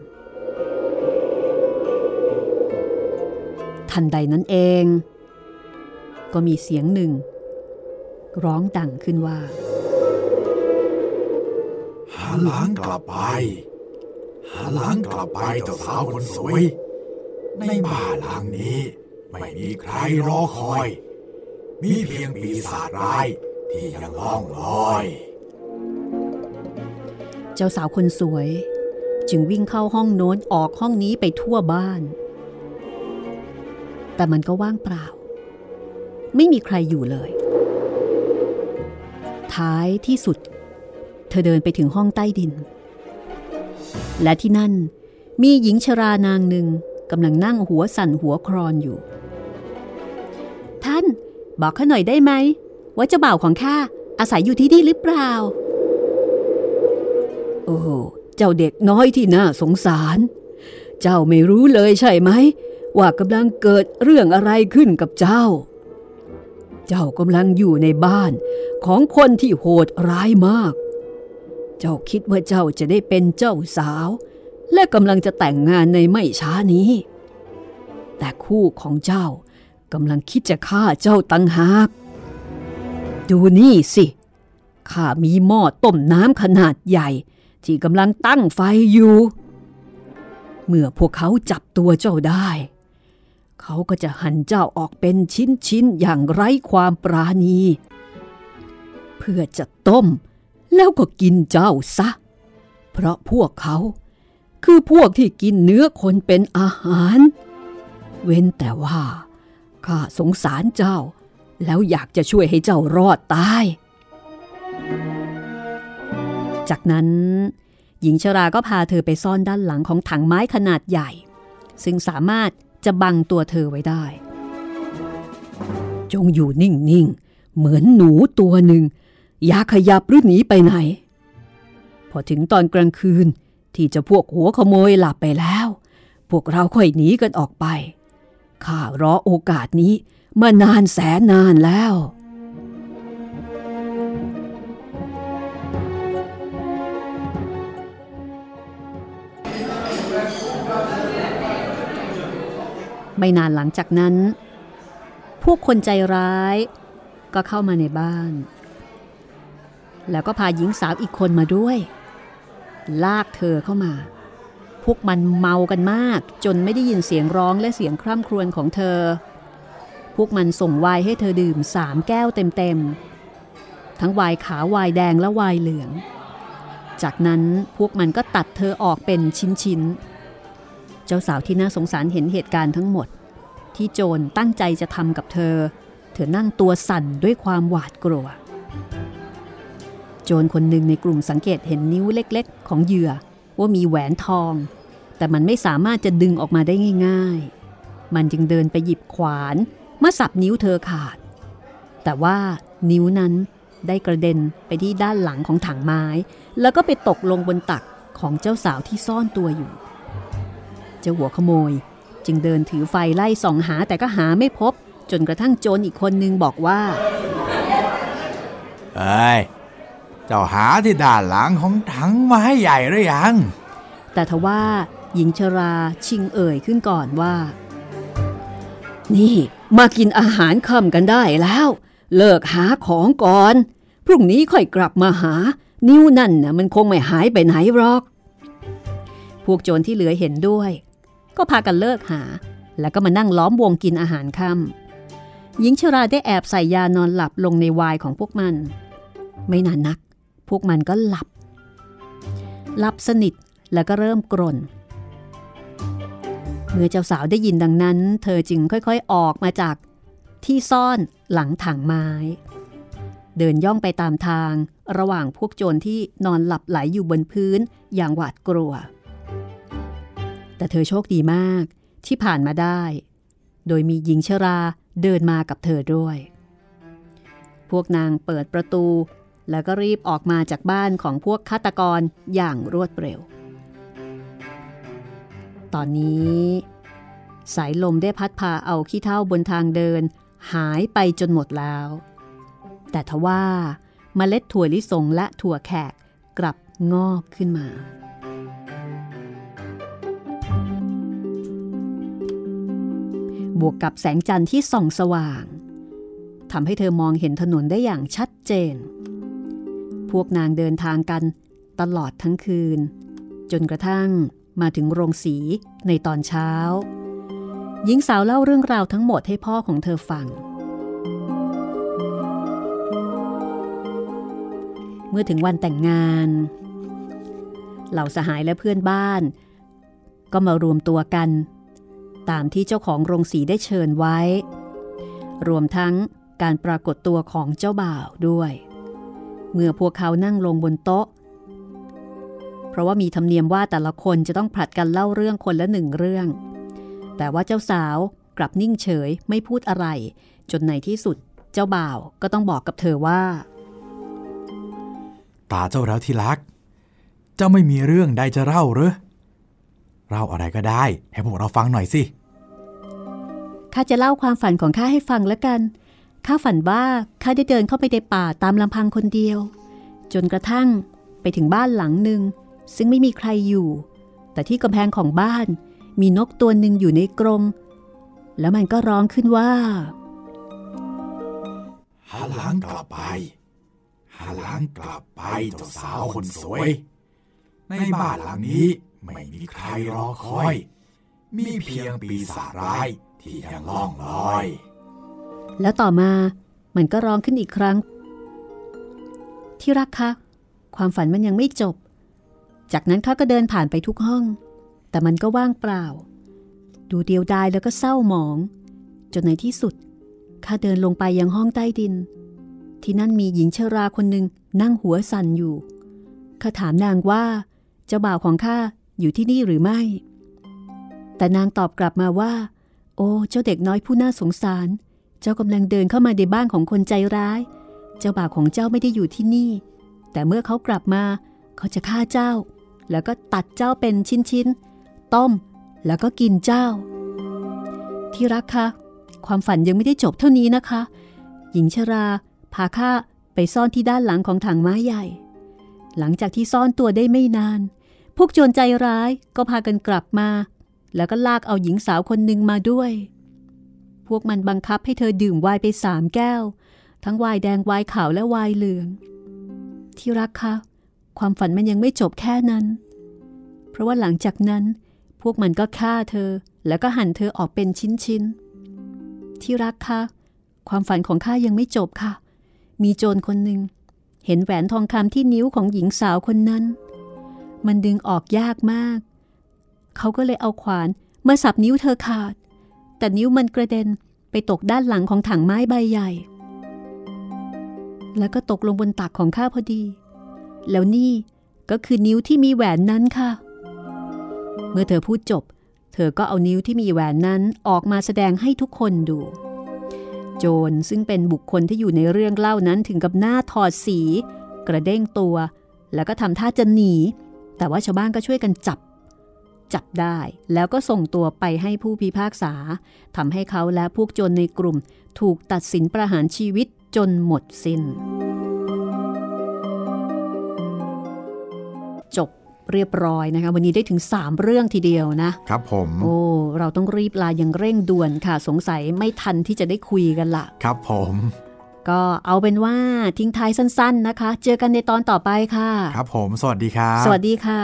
ทันใดนั้นเอง ก็มีเสียงหนึ่ง ร้องดังขึ้นว่า หาหลังกลับไป หาหลังกลับไปเจ้าสาวคนสวย ในบ้านหลังนี้ ไม่มีใครรอคอย มีเพียงปีศาจร้ายที่ยังล่องลอย เจ้าสาวคนสวย จึงวิ่งเข้าห้องโน้นออกห้องนี้ไปทั่วบ้าน แต่มันก็ว่างเปล่า ไม่มีใครอยู่เลย ท้ายที่สุด เธอเดินไปถึงห้องใต้ดิน และที่นั่นมีหญิงชรานางหนึ่งกำลังนั่งหัวสั่นหัวครอนอยู่ ท่านบอกข้าหน่อยได้ไหม ว่าเจ้าบ่าวของข้าอาศัยอยู่ที่นี่หรือเปล่า โอ้เจ้าเด็กน้อยที่น่าสงสาร เจ้าไม่รู้เลยใช่ไหม ว่ากำลังเกิดเรื่องอะไรขึ้นกับเจ้า เจ้ากำลังอยู่ในบ้านของคนที่โหดร้ายมาก เจ้าคิดว่าเจ้าจะได้เป็นเจ้าสาว และกำลังจะแต่งงานในไม่ช้านี้ แต่คู่ของเจ้ากำลังคิดจะฆ่าเจ้าตังหากดูนี่สิข้ามีหม้อต้มน้ำขนาดใหญ่ ที่กำลังตั้งไฟอยู่ เมื่อพวกเขาจับตัวเจ้าได้ เขาก็จะหั่นเจ้าออกเป็นชิ้นๆอย่างไร้ความปราณี เพื่อจะต้มแล้วก็กินเจ้าซะ เพราะพวกเขา คือพวกที่กินเนื้อคนเป็นอาหาร เว้นแต่ว่าข้าสงสารเจ้า แล้วอยากจะช่วยให้เจ้ารอดตาย จากนั้น หญิงชราก็พาเธอไปซ่อนด้านหลังของถังไม้ขนาดใหญ่ ซึ่งสามารถ จะบังตัวเธอไว้ได้ จงอยู่นิ่ง ๆ เหมือนหนูตัวหนึ่ง อย่าขยับหรือหนีไปไหน พอถึงตอนกลางคืนที่จะพวกหัวขโมยหลับไปแล้ว พวกเราค่อยหนีกันออกไป ข้ารอโอกาสนี้มานานแสนนานแล้ว ไม่นานหลังจากนั้น พวกคนใจร้ายก็เข้ามาในบ้าน แล้วก็พาหญิงสาวอีกคนมาด้วย ลากเธอเข้ามา พวกมันเมากันมาก จนไม่ได้ยินเสียงร้องและเสียงคร่ำครวญของเธอ พวกมันส่งไวน์ให้เธอดื่มสามแก้วเต็มๆ ทั้งไวน์ขาวไวน์แดงและไวน์เหลือง จากนั้นพวกมันก็ตัดเธอออกเป็นชิ้นๆ จ้าสาวที่น่าสงสารเห็นเหตุการณ์ทั้งหมด ที่โจรตั้งใจจะทำกับเธอ เธอนั่งตัวสั่นด้วยความหวาดกลัว โจรคนหนึ่งในกลุ่มสังเกตเห็นนิ้วเล็กๆ ของเหยื่อว่ามีแหวนทอง แต่มันไม่สามารถจะดึงออกมาได้ง่าย ๆ มันจึงเดินไปหยิบขวานมาสับนิ้วเธอขาด แต่ว่านิ้วนั้นได้กระเด็นไปที่ด้านหลังของถังไม้ แล้วก็ไปตกลงบนตักของเจ้าสาวที่ซ่อนตัวอยู่ จ้าหัวขโมย จึงเดินถือไฟไล่ส่องหาแต่ก็หาไม่พบ จนกระทั่งโจรอีกคนนึงบอกว่าเอ้ยเจ้าหาที่ด้านหลังของถังไม้ใหญ่หรือยัง แต่ทว่าหญิงชราชิงเอ่ยขึ้นก่อนว่า นี่มากินอาหารค่ำกันได้แล้ว เลิกหาของก่อน พรุ่งนี้ค่อยกลับมาหา นิ้วนั่นน่ะมันคงไม่หายไปไหนหรอก พวกโจรที่เหลือเห็นด้วย ก็พากันเลิกหา แล้วก็มานั่งล้อมวงกินอาหารค่ำหญิงชราได้แอบใส่ยานอนหลับลงในวายของพวกมัน ไม่นานนัก พวกมันก็หลับ หลับสนิทแล้วก็เริ่มกรนเมื่อเจ้าสาวได้ยินดังนั้น เธอจึงค่อยๆออกมาจากที่ซ่อนหลังถังไม้ เดินย่องไปตามทางระหว่างพวกโจรที่นอนหลับไหลอยู่บนพื้นอย่างหวาดกลัว แต่เธอโชคดีมากที่ผ่านมาได้ โดยมีหญิงชราเดินมากับเธอด้วย พวกนางเปิดประตู แล้วก็รีบออกมาจากบ้านของพวกฆาตกรอย่างรวดเร็ว ตอนนี้ สายลมได้พัดพาเอาขี้เท่าบนทางเดิน หายไปจนหมดแล้ว แต่ทว่าเมล็ดถั่วลิสงและถั่วแขกกลับงอกขึ้นมา บวกกับแสงจันทร์ที่ส่องสว่างทำให้เธอมองเห็นถนนได้อย่างชัดเจน พวกนางเดินทางกันตลอดทั้งคืน จนกระทั่งมาถึงโรงสีในตอนเช้า หญิงสาวเล่าเรื่องราวทั้งหมดให้พ่อของเธอฟัง เมื่อถึงวันแต่งงาน เหล่าสหายและเพื่อนบ้าน ก็มารวมตัวกัน ตามที่เจ้าของโรงสีได้เชิญไว้ รวมทั้งการปรากฏตัวของเจ้าบ่าวด้วย เมื่อพวกเขานั่งลงบนโต๊ะ เพราะว่ามีธรรมเนียมว่าแต่ละคนจะต้องผลัดกันเล่าเรื่องคนละหนึ่งเรื่อง แต่ว่าเจ้าสาวกลับนิ่งเฉยไม่พูดอะไร จนในที่สุดเจ้าบ่าวก็ต้องบอกกับเธอว่า ตาเจ้าแล้วที่รัก เจ้าไม่มีเรื่องใดจะเล่าหรือ เล่าอะไรก็ได้ ให้พวกเราฟังหน่อยสิข้าจะเล่าความฝันของข้าให้ฟังแล้วกันข้าฝันว่าข้าได้เดินเข้าไปในป่าตามลำพังคนเดียว จนกระทั่งไปถึงบ้านหลังหนึ่งซึ่งไม่มีใครอยู่ แต่ที่กำแพงของบ้านมีนกตัวหนึ่งอยู่ในกรง แล้วมันก็ร้องขึ้นว่าหันหลังกลับไปหันหลังกลับไปเจ้าสาวคนสวย ในบ้านหลังนี้ ไม่มีใครรอคอย มีเพียงปีศาจร้ายที่ยังล่องลอย แล้วต่อมามันก็ร้องขึ้นอีกครั้ง ที่รักคะ ความฝันมันยังไม่จบ จากนั้นข้าก็เดินผ่านไปทุกห้อง แต่มันก็ว่างเปล่า ดูเดียวดายแล้วก็เศร้าหมอง จนในที่สุดข้าเดินลงไปยังห้องใต้ดิน ที่นั่นมีหญิงชราคนหนึ่งนั่งหัวสั่นอยู่ข้าถามนางว่า เจ้าบ่าวของข้า อยู่ที่นี่หรือไม่ แต่นางตอบกลับมาว่า โอ้ เจ้าเด็กน้อยผู้น่าสงสาร เจ้ากำลังเดินเข้ามาในบ้านของคนใจร้าย เจ้าบ่าวของเจ้าไม่ได้อยู่ที่นี่ แต่เมื่อเขากลับมา เขาจะฆ่าเจ้า แล้วก็ตัดเจ้าเป็นชิ้นๆ ต้ม แล้วก็กินเจ้า ที่รักคะ ความฝันยังไม่ได้จบเท่านี้นะคะ หญิงชราพาข้าไปซ่อนที่ด้านหลังของถังไม้ใหญ่ หลังจากที่ซ่อนตัวได้ไม่นาน วกโจรใจร้ายก็พากันกลับมา แล้วก็ลากเอาหญิงสาวคนหนึ่งมาด้วย พวกมันบังคับให้เธอดื่มไวน์ไปสามแก้ว ทั้งไวน์แดงไวน์ขาวและไวน์เหลือง ที่รักคะความฝันมันยังไม่จบแค่นั้น เพราะว่าหลังจากนั้น พวกมันก็ฆ่าเธอ แล้วก็หั่นเธอออกเป็นชิ้นๆ ที่รักคะความฝันของข้ายังไม่จบค่ะ มีโจรคนหนึ่งเห็นแหวนทองคำที่นิ้วของหญิงสาวคนนั้น มันดึงออกยากมาก เขาก็เลยเอาขวานมาสับนิ้วเธอขาด แต่นิ้วมันกระเด็นไปตกด้านหลังของถังไม้ใบใหญ่ แล้วก็ตกลงบนตักของข้าพอดี แล้วนี่ก็คือนิ้วที่มีแหวนนั้นค่ะ เมื่อเธอพูดจบ เธอก็เอานิ้วที่มีแหวนนั้นออกมาแสดงให้ทุกคนดู โจรซึ่งเป็นบุคคลที่อยู่ในเรื่องเล่านั้นถึงกับหน้าถอดสี กระเด้งตัว แล้วก็ทำท่าจะหนี แต่ว่าชาวบ้านก็ช่วยกันจับ จับได้แล้วก็ส่งตัวไปให้ผู้พิพากษาทำให้เขาและพวกโจรในกลุ่ม ถูกตัดสินประหารชีวิตจนหมดสิน้น จบเรียบร้อยนะคะ วันนี้ได้ถึง 3 เรื่องทีเดียวนะ ครับผม โอ้เราต้องรีบลาอย่างเร่งด่วนค่ะ สงสัยไม่ทันที่จะได้คุยกันละครับผม ก็เอาเป็นว่าทิ้งท้ายสั้น ๆนะคะ เจอกันในตอนต่อไปค่ะ ครับผม สวัสดีครับ สวัสดีค่ะ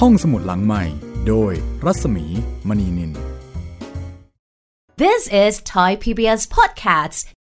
ห้องสมุดหลังใหม่ โดยรัศมีมณีนิน This is Thai PBS Podcasts.